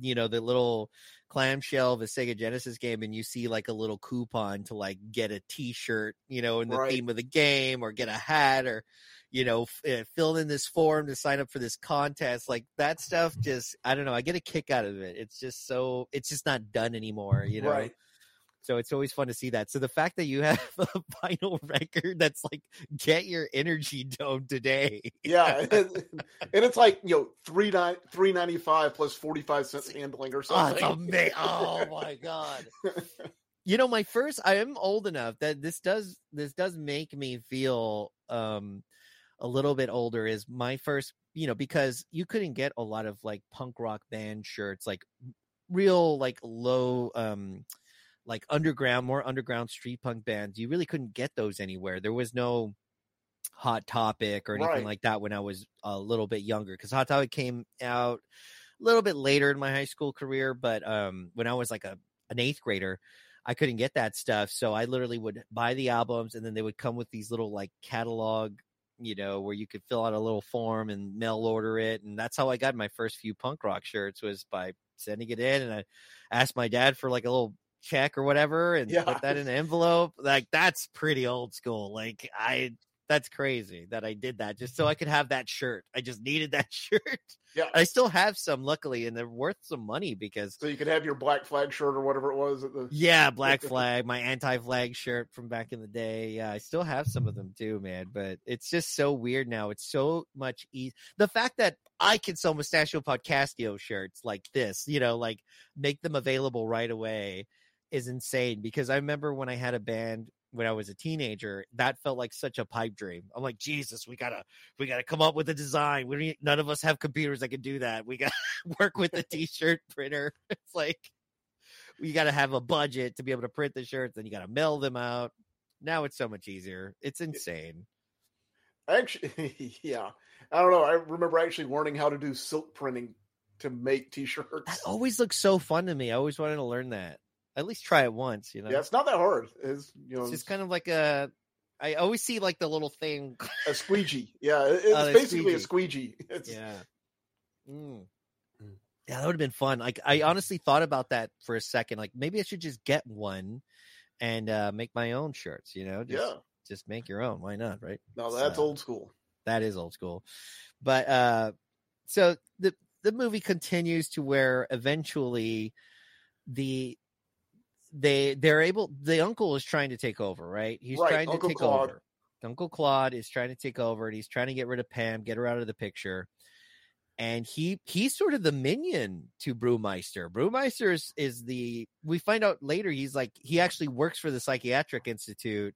you know, the little clamshell of a Sega Genesis game and you see like a little coupon to like get a T-shirt, you know, in the Right. theme of the game, or get a hat, or you know, f- uh, fill in this form to sign up for this contest. Like that stuff, just I don't know. I get a kick out of it. It's just so it's just not done anymore, you know. Right. So it's always fun to see that. So the fact that you have a vinyl record that's like get your energy dome today. Yeah, and, it's like you know three nine three ninety five plus forty five cents handling or Oh, something. ama- oh my god. You know, my first I am old enough that this does this does make me feel um a little bit older is my first, you know, because you couldn't get a lot of like punk rock band shirts, like real like low um like underground, more underground street punk bands. You really couldn't get those anywhere. There was no Hot Topic or anything Right. like that when I was a little bit younger because Hot Topic came out a little bit later in my high school career, but um when I was like a an eighth grader, I couldn't get that stuff. So I literally would buy the albums and then they would come with these little like catalog, you know, where you could fill out a little form and mail order it. And that's how I got my first few punk rock shirts was by sending it in and I asked my dad for like a little check or whatever and Yeah. put that in an envelope. Like that's pretty old school. Like I that's crazy that I did that just so mm-hmm. I could have that shirt. I just needed that shirt. Yeah. I still have some luckily and they're worth some money because So you could have your black flag shirt or whatever it was at the yeah, Black Flag, my anti-flag shirt from back in the day. Yeah, I still have some of them too, man. But it's just so weird now. It's so much easy. The fact that I can sell Mustachio Podcastio shirts like this, you know, like make them available right away, is insane. Because I remember when I had a band when I was a teenager, that felt like such a pipe dream. I'm like, Jesus, we gotta, we gotta come up with a design. We none of us have computers that can do that. We gotta work with the t-shirt printer. It's like you got to have a budget to be able to print the shirts, then you got to mail them out. Now it's so much easier. It's insane. actually yeah. I don't know. I remember actually learning how to do silk printing to make t-shirts. That always looks so fun to me. I always wanted to learn that. At least try it once, you know. Yeah, it's not that hard. It's you know it's just kind of like a. I always see like the little thing. a squeegee. Yeah, it's Oh, basically a squeegee. squeegee. It's, yeah. Mm. Yeah, that would have been fun. Like I honestly thought about that for a second. Like maybe I should just get one and uh make my own shirts. You know, just, Yeah. just make your own. Why not? Right? No, that's So- old school. that is old school but uh so the the movie continues to where eventually the they they're able the uncle is trying to take over right? He's Right, trying Uncle to take Claude. over. Uncle claude is trying to take over and he's trying to get rid of pam get her out of the picture. And he he's sort of the minion to brewmeister. Brewmeister is, is the we find out later he's like he actually works for the psychiatric institute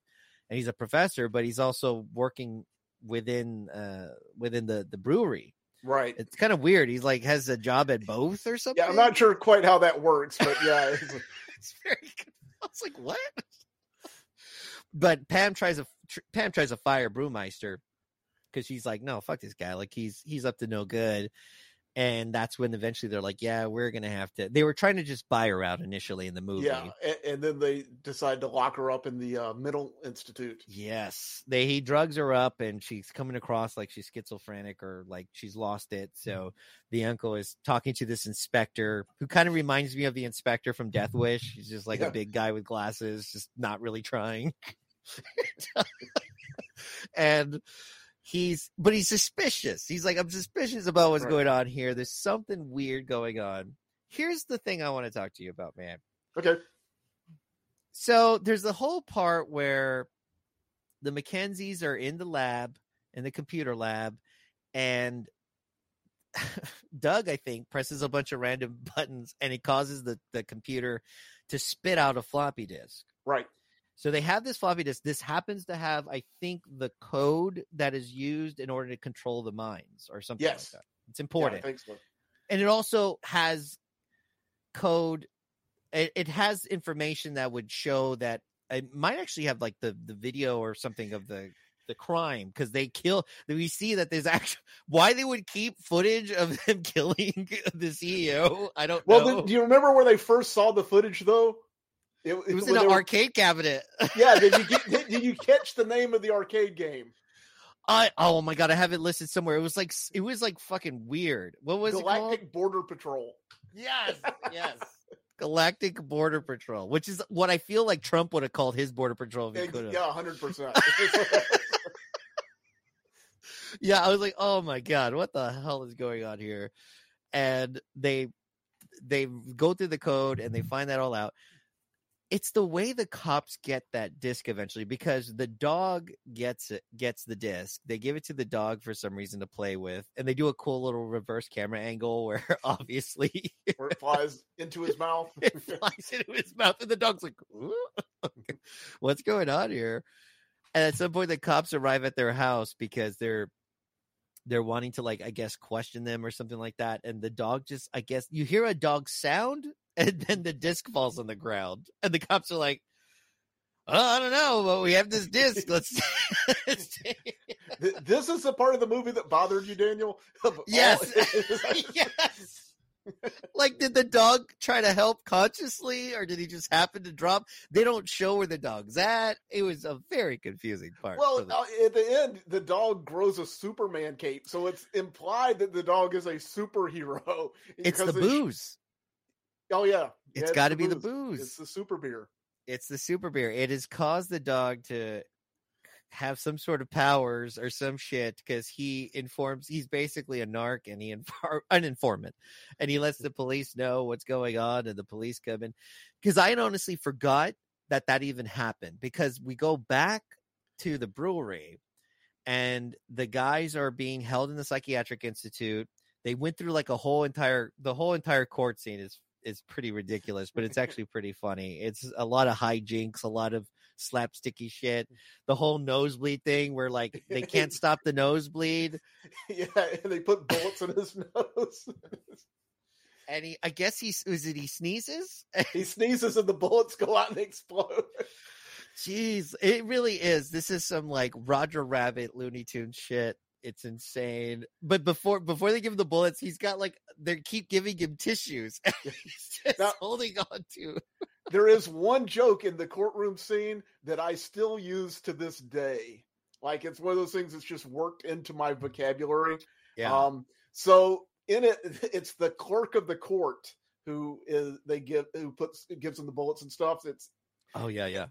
and he's a professor but he's also working within uh within the the brewery. Right. it's kind of weird. He's like has a job at both or something Yeah, I'm not sure quite how that works, but yeah, it's- very good. I was like, what? But Pam tries tr- Pam tries to fire Brewmeister because she's like, no, fuck this guy. Like he's he's up to no good. And that's when eventually they're like, yeah, we're gonna have to. They were trying to just buy her out initially in the movie. yeah, and, and then they decide to lock her up in the uh, mental institute. Yes, they he drugs her up, and she's coming across like she's schizophrenic or like she's lost it. So the uncle is talking to this inspector, who kind of reminds me of the inspector from Death Wish. He's just like Yeah. a big guy with glasses, just not really trying. and he's, but he's suspicious. He's like, I'm suspicious about what's Right. going on here. There's something weird going on. Here's the thing I want to talk to you about, man. Okay. So there's the whole part where the McKenzies are in the lab, in the computer lab, and Doug, I think, presses a bunch of random buttons and it causes the, the computer to spit out a floppy disk. Right. So they have this floppy disk. This happens to have, I think, the code that is used in order to control the mines or something Yes. like that. It's important think so. and it also has code it, it has information that would show that it might actually have like the the video or something of the the crime because they kill we see that there's actually why they would keep footage of them killing the ceo i don't Well, know then, do you remember where they first saw the footage though? It was in an were- arcade cabinet Yeah, did you get, did, did you catch the name of the arcade game? i oh my god i have it listed somewhere it was like it was like fucking weird what was it called Galactic Border Patrol. yes yes Galactic Border Patrol, which is what I feel like Trump would have called his Border Patrol if he could have. yeah, hundred percent. yeah, I was like, oh my god, what the hell is going on here? And they they go through the code and they find that all out. It's the way the cops get that disc eventually because the dog gets it gets the disc. They give it to the dog for some reason to play with, and they do a cool little reverse camera angle where obviously Where it flies into his mouth. it flies into his mouth, and the dog's like, "Ooh, "What's going on here?" And at some point, the cops arrive at their house because they're they're wanting to like I guess question them or something like that. And the dog just I guess you hear a dog sound, and then the disc falls on the ground, and the cops are like. Oh, I don't know, but we have this disc. Let's. let's take-" Th- this is the part of the movie that bothered you, Daniel. Yes. yes. Like, did the dog try to help consciously, or did he just happen to drop? They don't show where the dog's at. It was a very confusing part. Well, the- uh, at the end, the dog grows a Superman cape, so it's implied that the dog is a superhero. it's the it- booze. Oh yeah, Yeah, It's got to be the booze. It's the super beer. It's the super beer. It has caused the dog to have some sort of powers or some shit because he informs. He's basically a narc and he infor- an informant, and he lets the police know what's going on, and the police come in. Because I honestly forgot that that even happened because we go back to the brewery, and the guys are being held in the psychiatric institute. They went through like a whole entire the whole entire court scene is is pretty ridiculous, but it's actually pretty funny. It's a lot of hijinks, a lot of slapsticky shit. Mm. The whole nosebleed thing where like they can't stop the nosebleed. yeah, and they put bullets in his nose. And he I guess he's is it he sneezes? he sneezes and the bullets go out and explode. Jeez, it really is. This is some like Roger Rabbit Looney Tune shit. It's insane. But before before they give him the bullets, he's got like they keep giving him tissues. he's just Now- holding on to. there is one joke in the courtroom scene that I still use to this day. Like it's one of those things that's just worked into my vocabulary. Yeah. Um, so in it, it's the clerk of the court who is they give who puts gives him the bullets and stuff. It's oh yeah, yeah.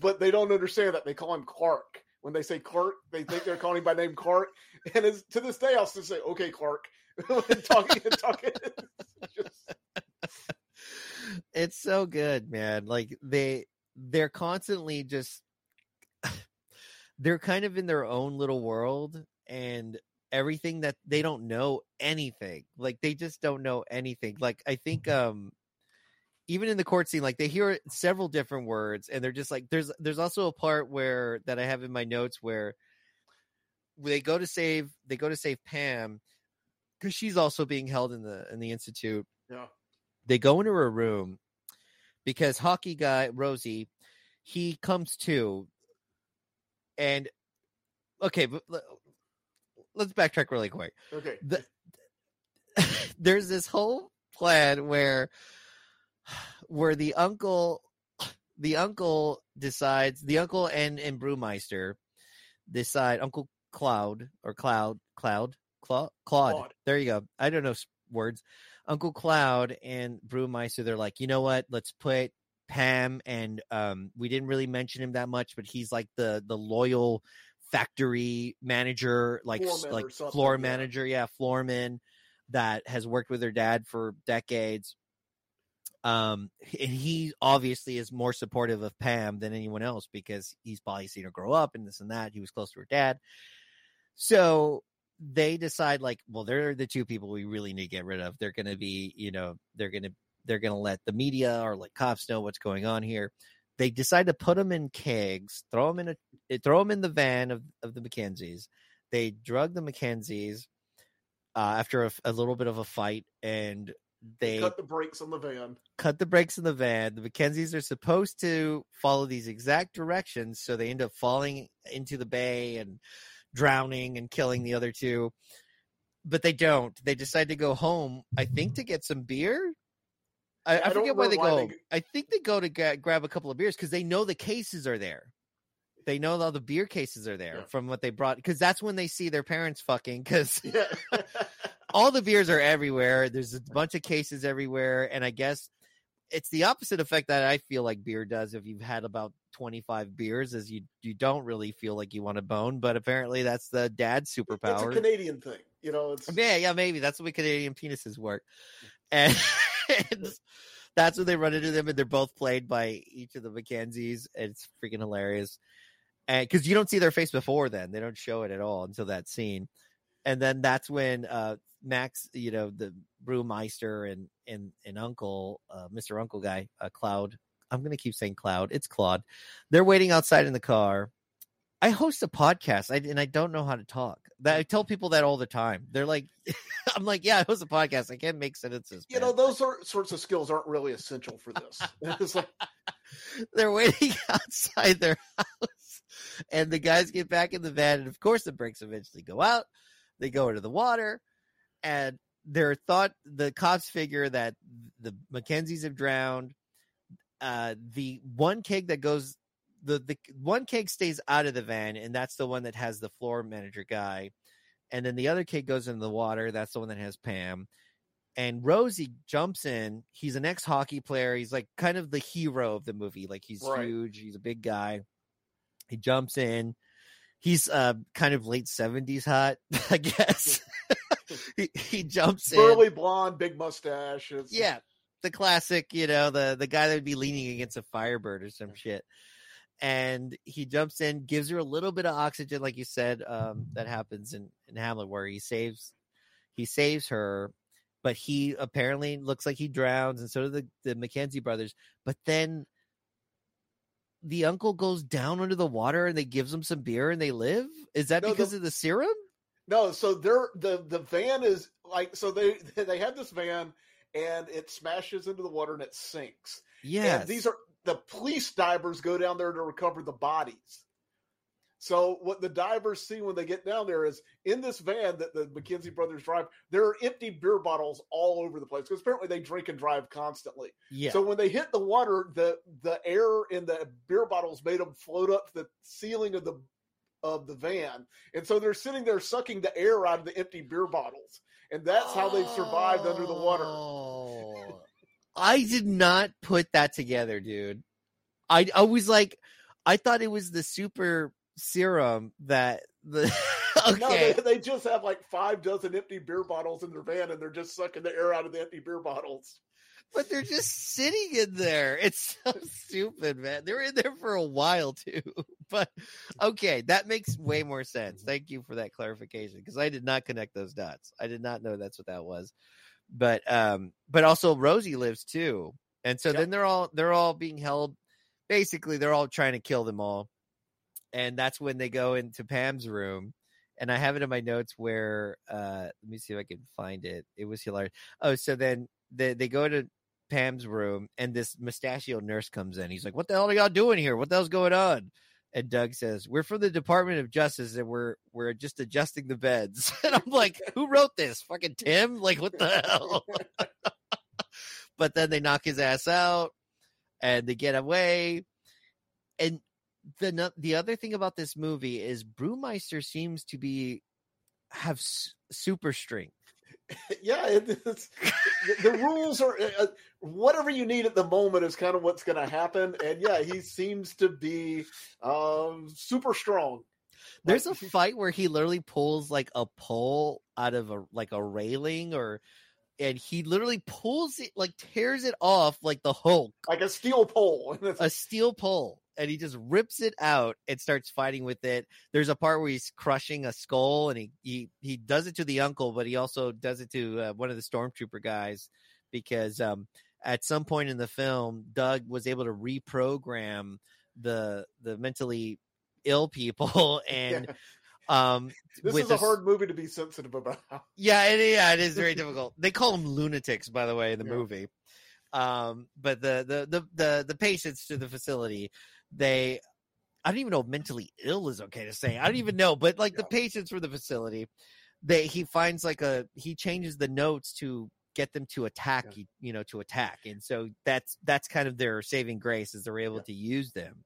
but they don't understand that they call him Clark. When they say Clark, they think they're calling by name Clark. And it's, to this day, I'll still say, "Okay, Clark." Talking and talking. Just- it's so good, man. Like they they're constantly just they're kind of in their own little world and everything that they don't know anything. Like they just don't know anything. Like I think um even in the court scene like they hear several different words and they're just like there's there's also a part where that I have in my notes where they go to save they go to save Pam cuz she's also being held in the in the institute yeah. they go into her room because hockey guy Rosie he comes to and okay but let's backtrack really quick Okay. the, there's this whole plan where where the uncle the uncle decides the uncle and and brewmeister decide uncle cloud or cloud cloud Cla- claude. Claude. there you go i don't know words uncle cloud and brewmeister they're like you know what let's put pam and um we didn't really mention him that much but he's like the the loyal factory manager like Floor s- man or like floor yeah. manager yeah floorman that has worked with her dad for decades um and he obviously is more supportive of pam than anyone else because he's probably seen her grow up and this and that. He was close to her dad. So they decide like well they're the two people we really need to get rid of. They're gonna be you know they're gonna they're gonna let the media or like cops know what's going on here. They decide to put them in kegs throw them in a eh, throw them in the van of, of the McKenzies they drug the McKenzies uh, after a, a little bit of a fight and they cut the brakes on the van. cut the brakes in the van. The McKenzies are supposed to follow these exact directions, so they end up falling into the bay and drowning and killing the other two. But they don't. They decide to go home, I think, to get some beer. I, Yeah, I I forget why they why go. they g- I think they go to ga- grab a couple of beers because they know the cases are there. They know all the beer cases are there Yeah. from what they brought because that's when they see their parents fucking because Yeah. all the beers are everywhere. There's a bunch of cases everywhere, and I guess it's the opposite effect that I feel like beer does if you've had about 25 beers is you you don't really feel like you want to bone, but apparently that's the dad's superpower. It's a. Canadian thing, you know. It's Yeah, yeah, maybe that's the way Canadian penises work. And, and that's when they run into them, and they're both played by each of the McKenzies. And it's freaking hilarious. And because you don't see their face before then, they don't show it at all until that scene. And then that's when uh Max, you know, the brewmeister and and and Uncle, uh, Mr. Uncle guy, uh, Cloud. I'm gonna keep saying Cloud. It's Claude. They're waiting outside in the car. I host a podcast, I, and I don't know how to talk. That I tell people that all the time. They're like, "I'm like, yeah, I host a podcast. I can't make sentences." you man." know those are, sorts of skills aren't really essential for this. it's like they're waiting outside their house and the guys get back in the van and of course the brakes eventually go out they go into the water and they're thought the cops figure that the McKenzies have drowned uh the one keg that goes the the one keg stays out of the van and that's the one that has the floor manager guy and then the other kid goes in the water that's the one that has pam and Rosie jumps in. He's an ex hockey player. He's like kind of the hero of the movie. Like he's Right. huge. He's a big guy. He jumps in. He's uh kind of late seventies hot, I guess. he, he jumps in. burly blonde, big mustache. It's, Yeah, the classic, you know, the the guy that would be leaning against a Firebird or some shit. And he jumps in, gives her a little bit of oxygen, like you said. Um, that happens in in Hamlet, where he saves he saves her, but he apparently looks like he drowns, and so do the the McKenzie brothers. But then the uncle goes down under the water, and they gives him some beer, and they live. Is that No, the- because of the serum? No, so they're the the van is like so they they have this van and it smashes into the water and it sinks. Yeah, these are the police divers go down there to recover the bodies. So what the divers see when they get down there is in this van that the McKenzie brothers drive, there are empty beer bottles all over the place because apparently they drink and drive constantly. yeah. So when they hit the water, the the air in the beer bottles made them float up to the ceiling of the of the van, and so they're sitting there sucking the air out of the empty beer bottles, and that's how they've survived under the water. Oh. I did not put that together, dude. I I was like, I thought it was the super serum that the No, they, they just have like five dozen empty beer bottles in their van, and they're just sucking the air out of the empty beer bottles. But they're just sitting in there. It's so stupid, man. They were in there for a while too. But okay, that makes way more sense. Thank you for that clarification because I did not connect those dots. I did not know that's what that was. But um, but also Rosie lives too, and so Yep. then they're all they're all being held. Basically, they're all trying to kill them all, and that's when they go into Pam's room. And I have it in my notes where uh let me see if I can find it. It was hilarious. Oh, so then they they go to Pam's room and this mustachioed nurse comes in. He's like, What the hell are y'all doing here? What the hell's going on? And Doug says, We're from the Department of Justice and we're we're just adjusting the beds. And I'm like, Who wrote this? Fucking Tim? Like what the hell? but then they knock his ass out and they get away. And the the other thing about this movie is Brewmeister seems to be have super strength. yeah, it, it's, the, the rules are uh, whatever you need at the moment is kind of what's going to happen, and yeah, he seems to be um, super strong. There's a fight where he literally pulls like a pole out of a like a railing or and he literally pulls it like tears it off like the Hulk, like a steel pole. A steel pole, and he just rips it out and starts fighting with it. There's a part where he's crushing a skull and he he he does it to the uncle, but he also does it to uh, one of the stormtrooper guys because um at some point in the film, Doug was able to reprogram the the mentally ill people and Yeah. um this with is a this- hard movie to be sensitive about. yeah, it, yeah, it is very difficult. They call them lunatics, by the way, in the Yeah. movie. Um, but the, the the the the patients to the facility, they, I don't even know if mentally ill is okay to say. I don't even know, but like the patients for the facility, they he finds like a he changes the notes to get them to attack, Yeah. you know, to attack, and so that's that's kind of their saving grace is they're able Yeah. to use them.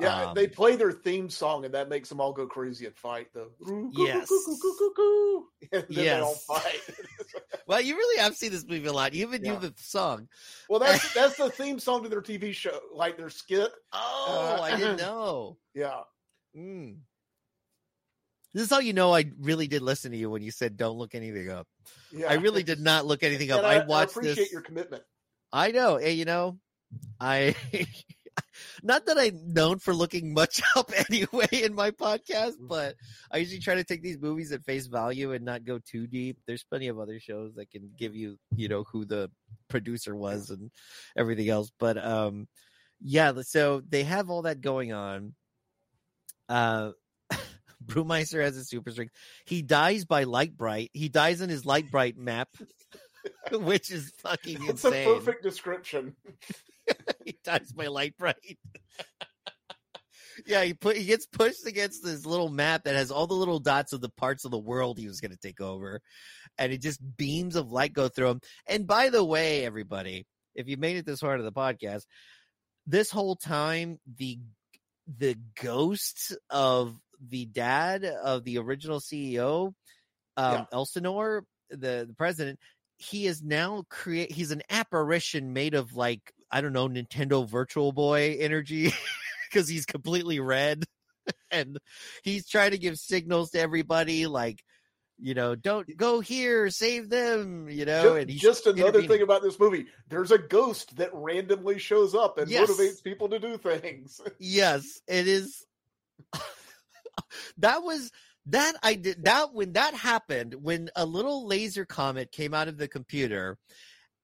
Yeah, Um, they play their theme song, and that makes them all go crazy and fight. The Yes. and then they all Yes. fight. well, you really have seen this movie a lot. You even Yeah. you the song. Well, that's that's the theme song to their TV show, like their skit. Oh, Uh, I didn't know. Yeah, Mm. This is how you know I really did listen to you when you said don't look anything up. yeah. I really did not look anything up. I, I, I appreciate this. your commitment. I know. Hey, you know, I not that I'm known for looking much up anyway in my podcast, Mm-hmm. but I usually try to take these movies at face value and not go too deep. There's plenty of other shows that can give you, you know, who the producer was and everything else. But um yeah, so they have all that going on. Uh Brewmeister has a super strength. He dies by light bright. He dies in his light bright map, which is fucking It's insane a perfect description. he dies by light bright. yeah, he put he gets pushed against this little map that has all the little dots of the parts of the world he was going to take over, and it just beams of light go through him. And by the way, everybody, if you made it this far to the podcast, this whole time the the ghost of the dad of the original CEO, um, Yeah. Elsinore, the the president, he is now create. He's an apparition made of like I don't know Nintendo Virtual Boy energy because he's completely red, and he's trying to give signals to everybody like. You know, don't go here, save them. You know, Ju- and he's just another thing about this movie: there's a ghost that randomly shows up and Yes. motivates people to do things. Yes, it is. that was that I did that when that happened when a little laser comet came out of the computer,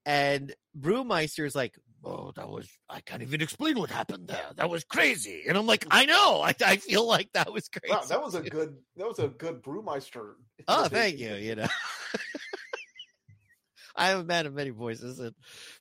and Brewmeister's like, "Oh, that was I can't even explain what happened there. That was crazy." And I'm like, "I know. I, I feel like that was crazy." Wow, that was a good that was a good brewmeister. Oh, thank you. You know, I am a man of many voices, and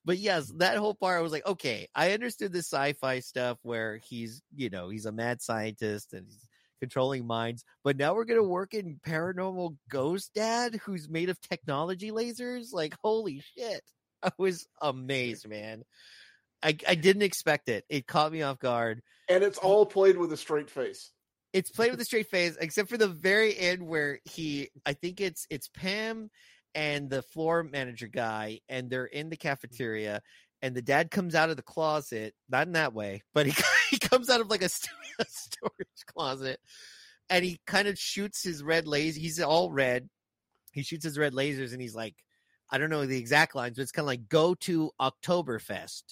but yes, that whole part I was like, okay, I understood the sci-fi stuff where he's, you know, he's a mad scientist and he's controlling minds, but now we're gonna work in paranormal ghost dad who's made of technology lasers. Like, holy shit! I was amazed, man. I I didn't expect it. It caught me off guard And it's all played with a straight face. it's played with a straight face, except for the very end where he, I think it's it's Pam and the floor manager guy, and they're in the mm-hmm. cafeteria, and the dad comes out of the closet, not in that way, but he he comes out of like a, a storage closet, and he kind of shoots his red laser. He's all red. He shoots his red lasers, and he's like, I don't know the exact lines, but it's kind of like go to Oktoberfest.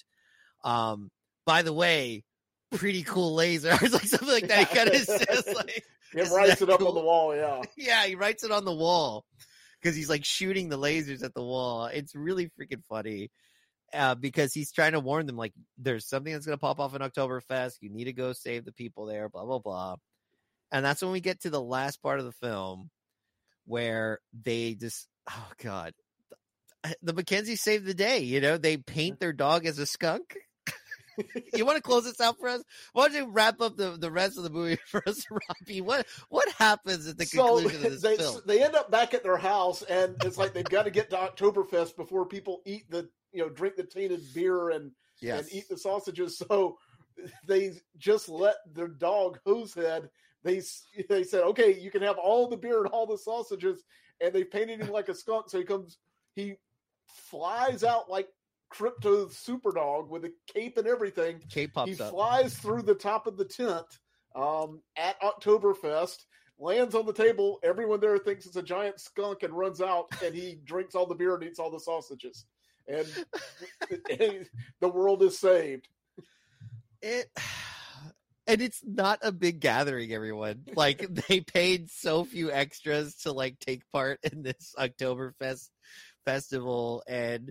Um, by the way, pretty cool laser. It's like something like that. He kind of says like, It writes it up cool? on the wall. Yeah, yeah, he writes it on the wall because he's like shooting the lasers at the wall. It's really freaking funny. Uh, because he's trying to warn them, like, there's something that's going to pop off in Oktoberfest. You need to go save the people there, blah, blah, blah. And that's when we get to the last part of the film where they just, oh, God. The McKenzie saved the day. You know, they paint their dog as a skunk. you want to close this out for us? Why don't you wrap up the, the rest of the movie for us, Robby? What what happens at the so conclusion of this they film? they end up back at their house, and it's like they've got to get to Oktoberfest before people eat the you know drink the tainted beer and and eat the sausages. So they just let their dog Hosehead. They they said, okay, you can have all the beer and all the sausages, and they painted him like a skunk. So he comes, he flies out like Krypto superdog with a cape and everything. Cape pops he up. flies through the top of the tent um, at Oktoberfest, lands on the table. Everyone there thinks it's a giant skunk and runs out, and he drinks all the beer and eats all the sausages. And, and the world is saved. it and it's not a big gathering everyone like they paid so few extras to like take part in this oktoberfest festival and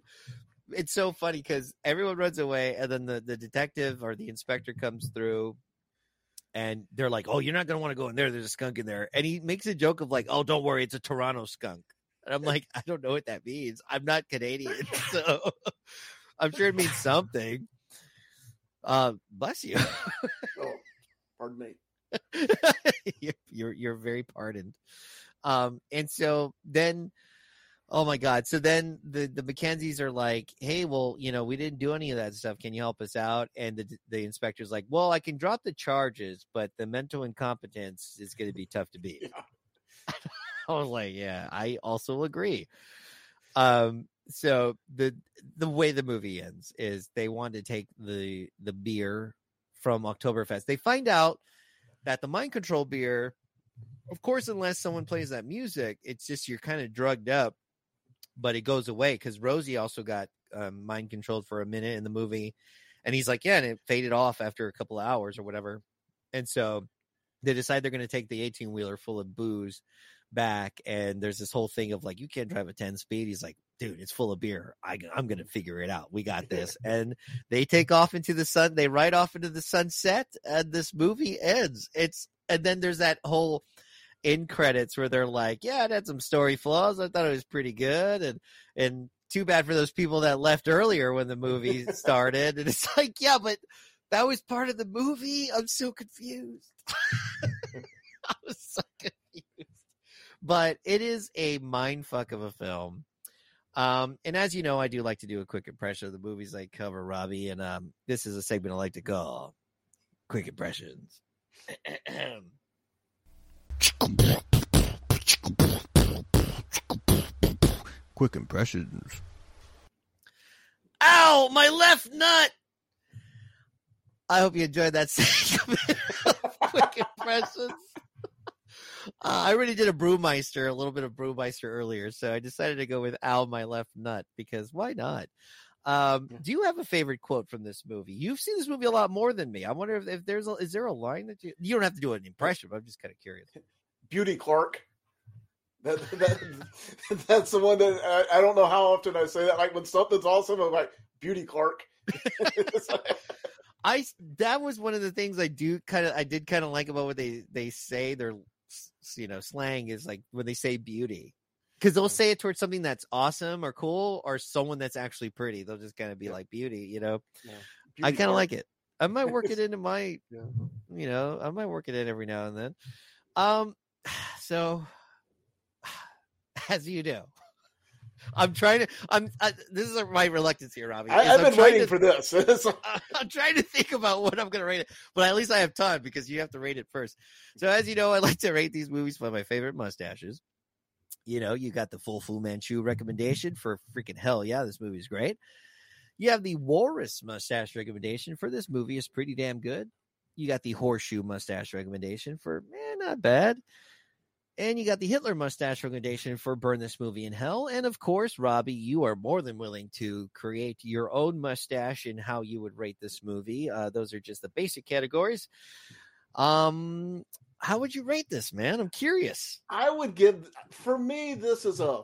it's so funny because everyone runs away and then the, the detective or the inspector comes through and they're like oh you're not going to want to go in there. There's a skunk in there. And he makes a joke of like oh don't worry. It's a toronto skunk. And i'm like i don't know what that means. I'm not canadian so i'm sure it means something. Uh bless you. Oh, pardon me. you're, you're you're very pardoned. Um, and so then, oh my God! So then the the McKenzies are like, "Hey, well, you know, we didn't do any of that stuff. Can you help us out?" And the the inspector's like, "Well, I can drop the charges, but the mental incompetence is going to be tough to beat." Yeah. I was like, "Yeah, I also agree." um so the the way the movie ends is they want to take the the beer from Oktoberfest. They find out that the mind control beer, of course, unless someone plays that music, it's just you're kind of drugged up, but it goes away because Rosie also got um, mind controlled for a minute in the movie, and he's like, yeah, and it faded off after a couple of hours or whatever, and so they decide they're going to take the 18 wheeler full of booze back and there's this whole thing of like you can't drive a 10 speed he's like dude it's full of beer I, i'm gonna figure it out we got this and they take off into the sun they ride off into the sunset and this movie ends it's and then there's that whole in credits where they're like yeah it had some story flaws. I thought it was pretty good and and too bad for those people that left earlier when the movie started. And it's like yeah but that was part of the movie. I'm so confused. I was so confused. But it is a mind fuck of a film. Um, and as you know, I do like to do a quick impression of the movies I cover, Robby, and um, this is a segment I like to call Quick Impressions. Quick impressions. Ow, my left nut! I hope you enjoyed that segment Quick Impressions. Uh, I already did a Brewmeister, a little bit of Brewmeister earlier, so I decided to go with "Ow, my left nut" because why not? Um, do you have a favorite quote from this movie? You've seen this movie a lot more than me. I wonder if, if there's a, is there a line that you you don't have to do an impression, but I'm just kind of curious. Beauty Clark. That, that, that's the one that I, I don't know how often I say that. Like when something's awesome, I'm like Beauty Clark. Like- I that was one of the things I do kind of I did kind of like about what they they say their you know slang is like when they say beauty because they'll say it towards something that's awesome or cool or someone that's actually pretty. They'll just kind of be like beauty, you know. Yeah. I kind of like it. I might work it into my, Yeah. you know, I might work it in every now and then. Um, so as you do, I'm trying to. I'm. I, this is my reluctance here, Robby. I, i've I'm been waiting to- for this. I'm trying to think about what I'm going to rate it, but at least I have time because you have to rate it first. So, as you know, I like to rate these movies by my favorite mustaches. You know, you got the full Fu Manchu recommendation for freaking hell yeah, this movie is great. You have the Walrus mustache recommendation for this movie is pretty damn good. You got the Horseshoe mustache recommendation for eh, not bad. And you got the Hitler mustache recommendation for Burn This Movie in Hell. And of course, Robby, you are more than willing to create your own mustache and how you would rate this movie. Uh, those are just the basic categories. Um, how would you rate this, man? I'm curious. I would give for me this is a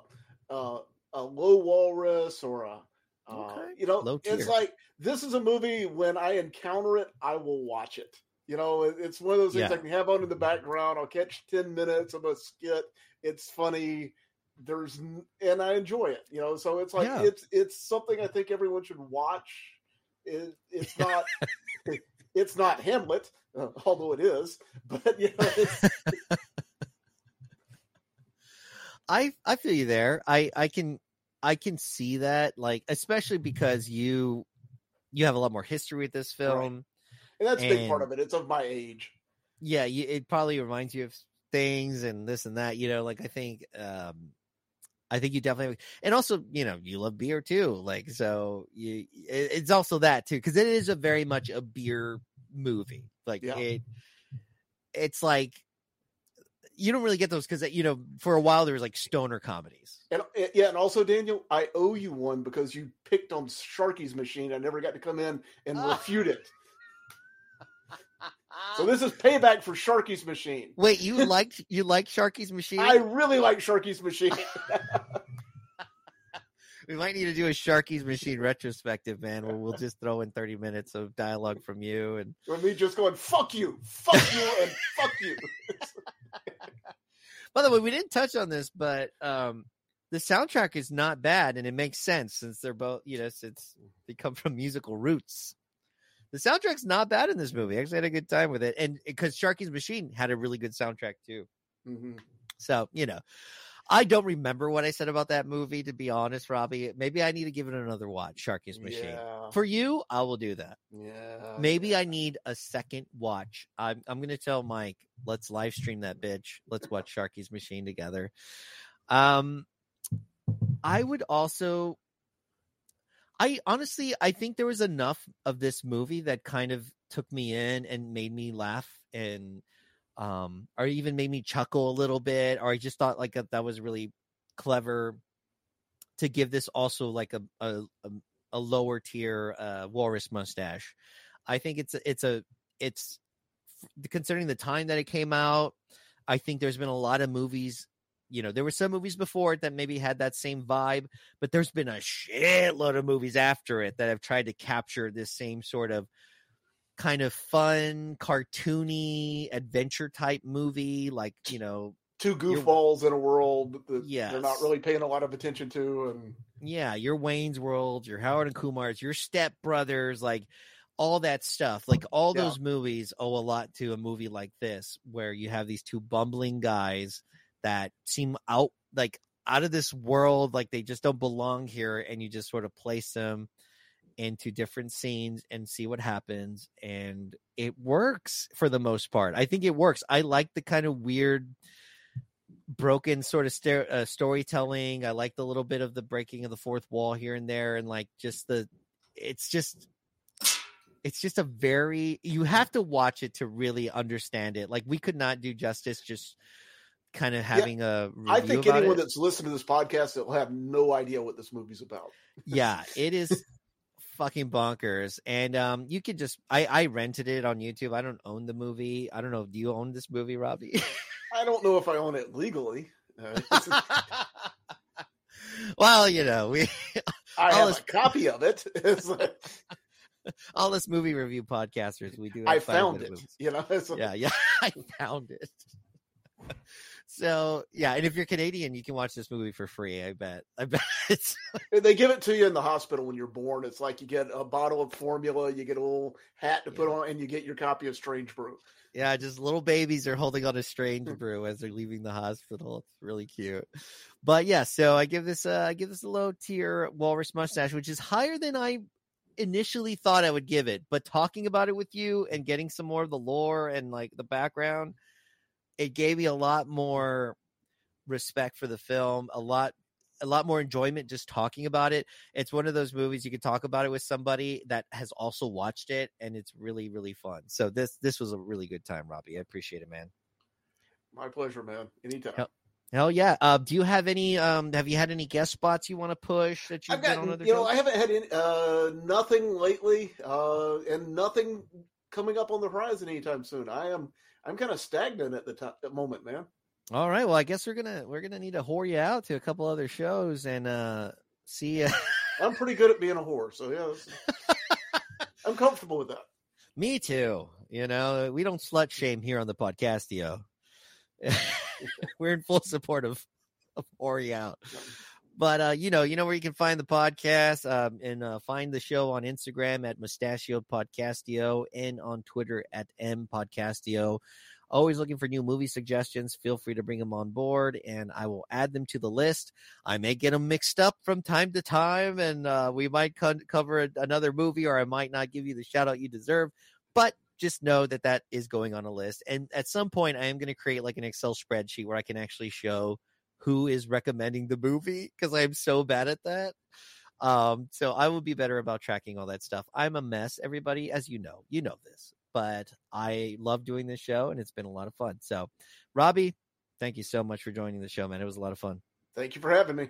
a, a low walrus or a uh, you know it's like this is a movie when I encounter it I will watch it. You know, it's one of those things Yeah. I can have on in the background. I'll catch ten minutes of a skit. It's funny. There's and I enjoy it. You know, so it's like Yeah. it's it's something I think everyone should watch. It, it's not it's not Hamlet, uh, although it is. But you know, it's, I I feel you there. I I can I can see that like especially because you you have a lot more history with this film. And that's a big part of it. It's of my age. Yeah, you, it probably reminds you of things and this and that, you know, like I think um I think you definitely and also, you know, you love beer too. Like so you it, it's also that too cuz it is a very much a beer movie. Like Yeah. it it's like you don't really get those cuz you know, for a while there was like stoner comedies. And uh, yeah, and also Daniel, I owe you one because you picked on Sharky's machine. I never got to come in and Ah. refute it. So this is payback for Sharky's machine. Wait, you liked you liked Sharky's Machine? I really like Sharky's machine. We might need to do a Sharky's Machine retrospective, man, where we'll just throw in 30 minutes of dialogue from you and Or me just going, fuck you, fuck you, and fuck you. By the way, we didn't touch on this, but um the soundtrack is not bad and it makes sense since they're both, you know, since they come from musical roots. The soundtrack's not bad in this movie. I actually had a good time with it. And because Sharky's Machine had a really good soundtrack too. Mhm. So, you know, I don't remember what I said about that movie, to be honest, Robby. Maybe I need to give it another watch, Sharky's Machine. Yeah, For you, I will do that. yeah. Maybe I need a second watch. I'm I'm gonna tell Mike, let's live stream that bitch. Let's watch Sharky's Machine together. Um I would also I honestly I think there was enough of this movie that kind of took me in and made me laugh and um or even made me chuckle a little bit or I just thought like that, that was really clever to give this also like a a, a, a lower tier uh walrus mustache. I think it's a, it's a it's considering the time that it came out, I think there's been a lot of movies you know, there were some movies before it that maybe had that same vibe, but there's been a shitload of movies after it that have tried to capture this same sort of kind of fun, cartoony, adventure type movie. Like, you know, Two goofballs in a world that they're not really paying a lot of attention to, and yeah, your Wayne's World, your Harold and Kumar's, your Step Brothers, like all that stuff. Like all Yeah. those movies owe a lot to a movie like this, where you have these two bumbling guys that seem out like out of this world, like they just don't belong here, and you just sort of place them into different scenes and see what happens and it works for the most part. I think it works. I like the kind of weird broken sort of ster- uh, storytelling. I like the little bit of the breaking of the fourth wall here and there and like just the it's just it's just a very you have to watch it to really understand it. Like we could not do justice just kind of having a review I think anyone it. that's listening to this podcast that will have no idea what this movie's about. yeah it is fucking bonkers and um you can just i i rented it on youtube i don't own the movie i don't know do you own this movie robby I don't know if I own it legally. Uh, it's- well you know we I All have this- a copy of it. Like, all this movie review podcasters we do I found it. You know, yeah yeah i found it so yeah and if you're canadian you can watch this movie for free i bet i bet they give it to you in the hospital when you're born. It's like you get a bottle of formula, you get a little hat to put Yeah. on, and you get your copy of Strange Brew. Yeah, just little babies are holding on a strange brew as they're leaving the hospital. It's really cute. But yeah, so I give this uh I give this a low tier walrus mustache, which is higher than I initially thought I would give it. But talking about it with you and getting some more of the lore and like the background, it gave me a lot more respect for the film, a lot a lot more enjoyment just talking about it. It's one of those movies you can talk about it with somebody that has also watched it and it's really really fun. So this this was a really good time, Robby. I appreciate it, man. My pleasure, man. Anytime. Yep. Hell yeah. Uh do you have any um have you had any guest spots you want to push that you've I've on other you know. I haven't had any, uh, nothing lately, uh, and nothing coming up on the horizon anytime soon. I am, I'm kind of stagnant at the top, at the moment, man. All right. Well, I guess we're gonna we're gonna need to whore you out to a couple other shows and uh see uh, I'm pretty good at being a whore, so yeah, I'm comfortable with that. Me too. You know, we don't slut shame here on the podcastio. We're in full support of of whore you out. But uh, you know, you know where you can find the podcast um, and uh, find the show on Instagram at Mustachio Podcastio and on Twitter at M Podcastio. Always looking for new movie suggestions. Feel free to bring them on board, and I will add them to the list. I may get them mixed up from time to time, and uh, we might co- cover a- another movie, or I might not give you the shout out you deserve. But just know that that is going on a list. And at some point, I am going to create like an Excel spreadsheet where I can actually show who is recommending the movie because I'm so bad at that. Um, so I will be better about tracking all that stuff. I'm a mess, everybody, as you know. You know this, but I love doing this show and it's been a lot of fun. So, Robby, thank you so much for joining the show, man. It was a lot of fun. Thank you for having me.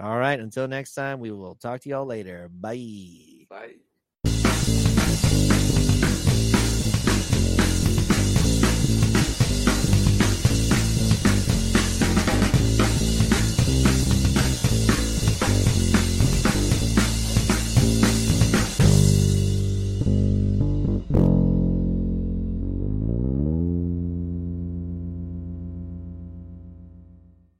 All right. Until next time, we will talk to y'all later. Bye. Bye.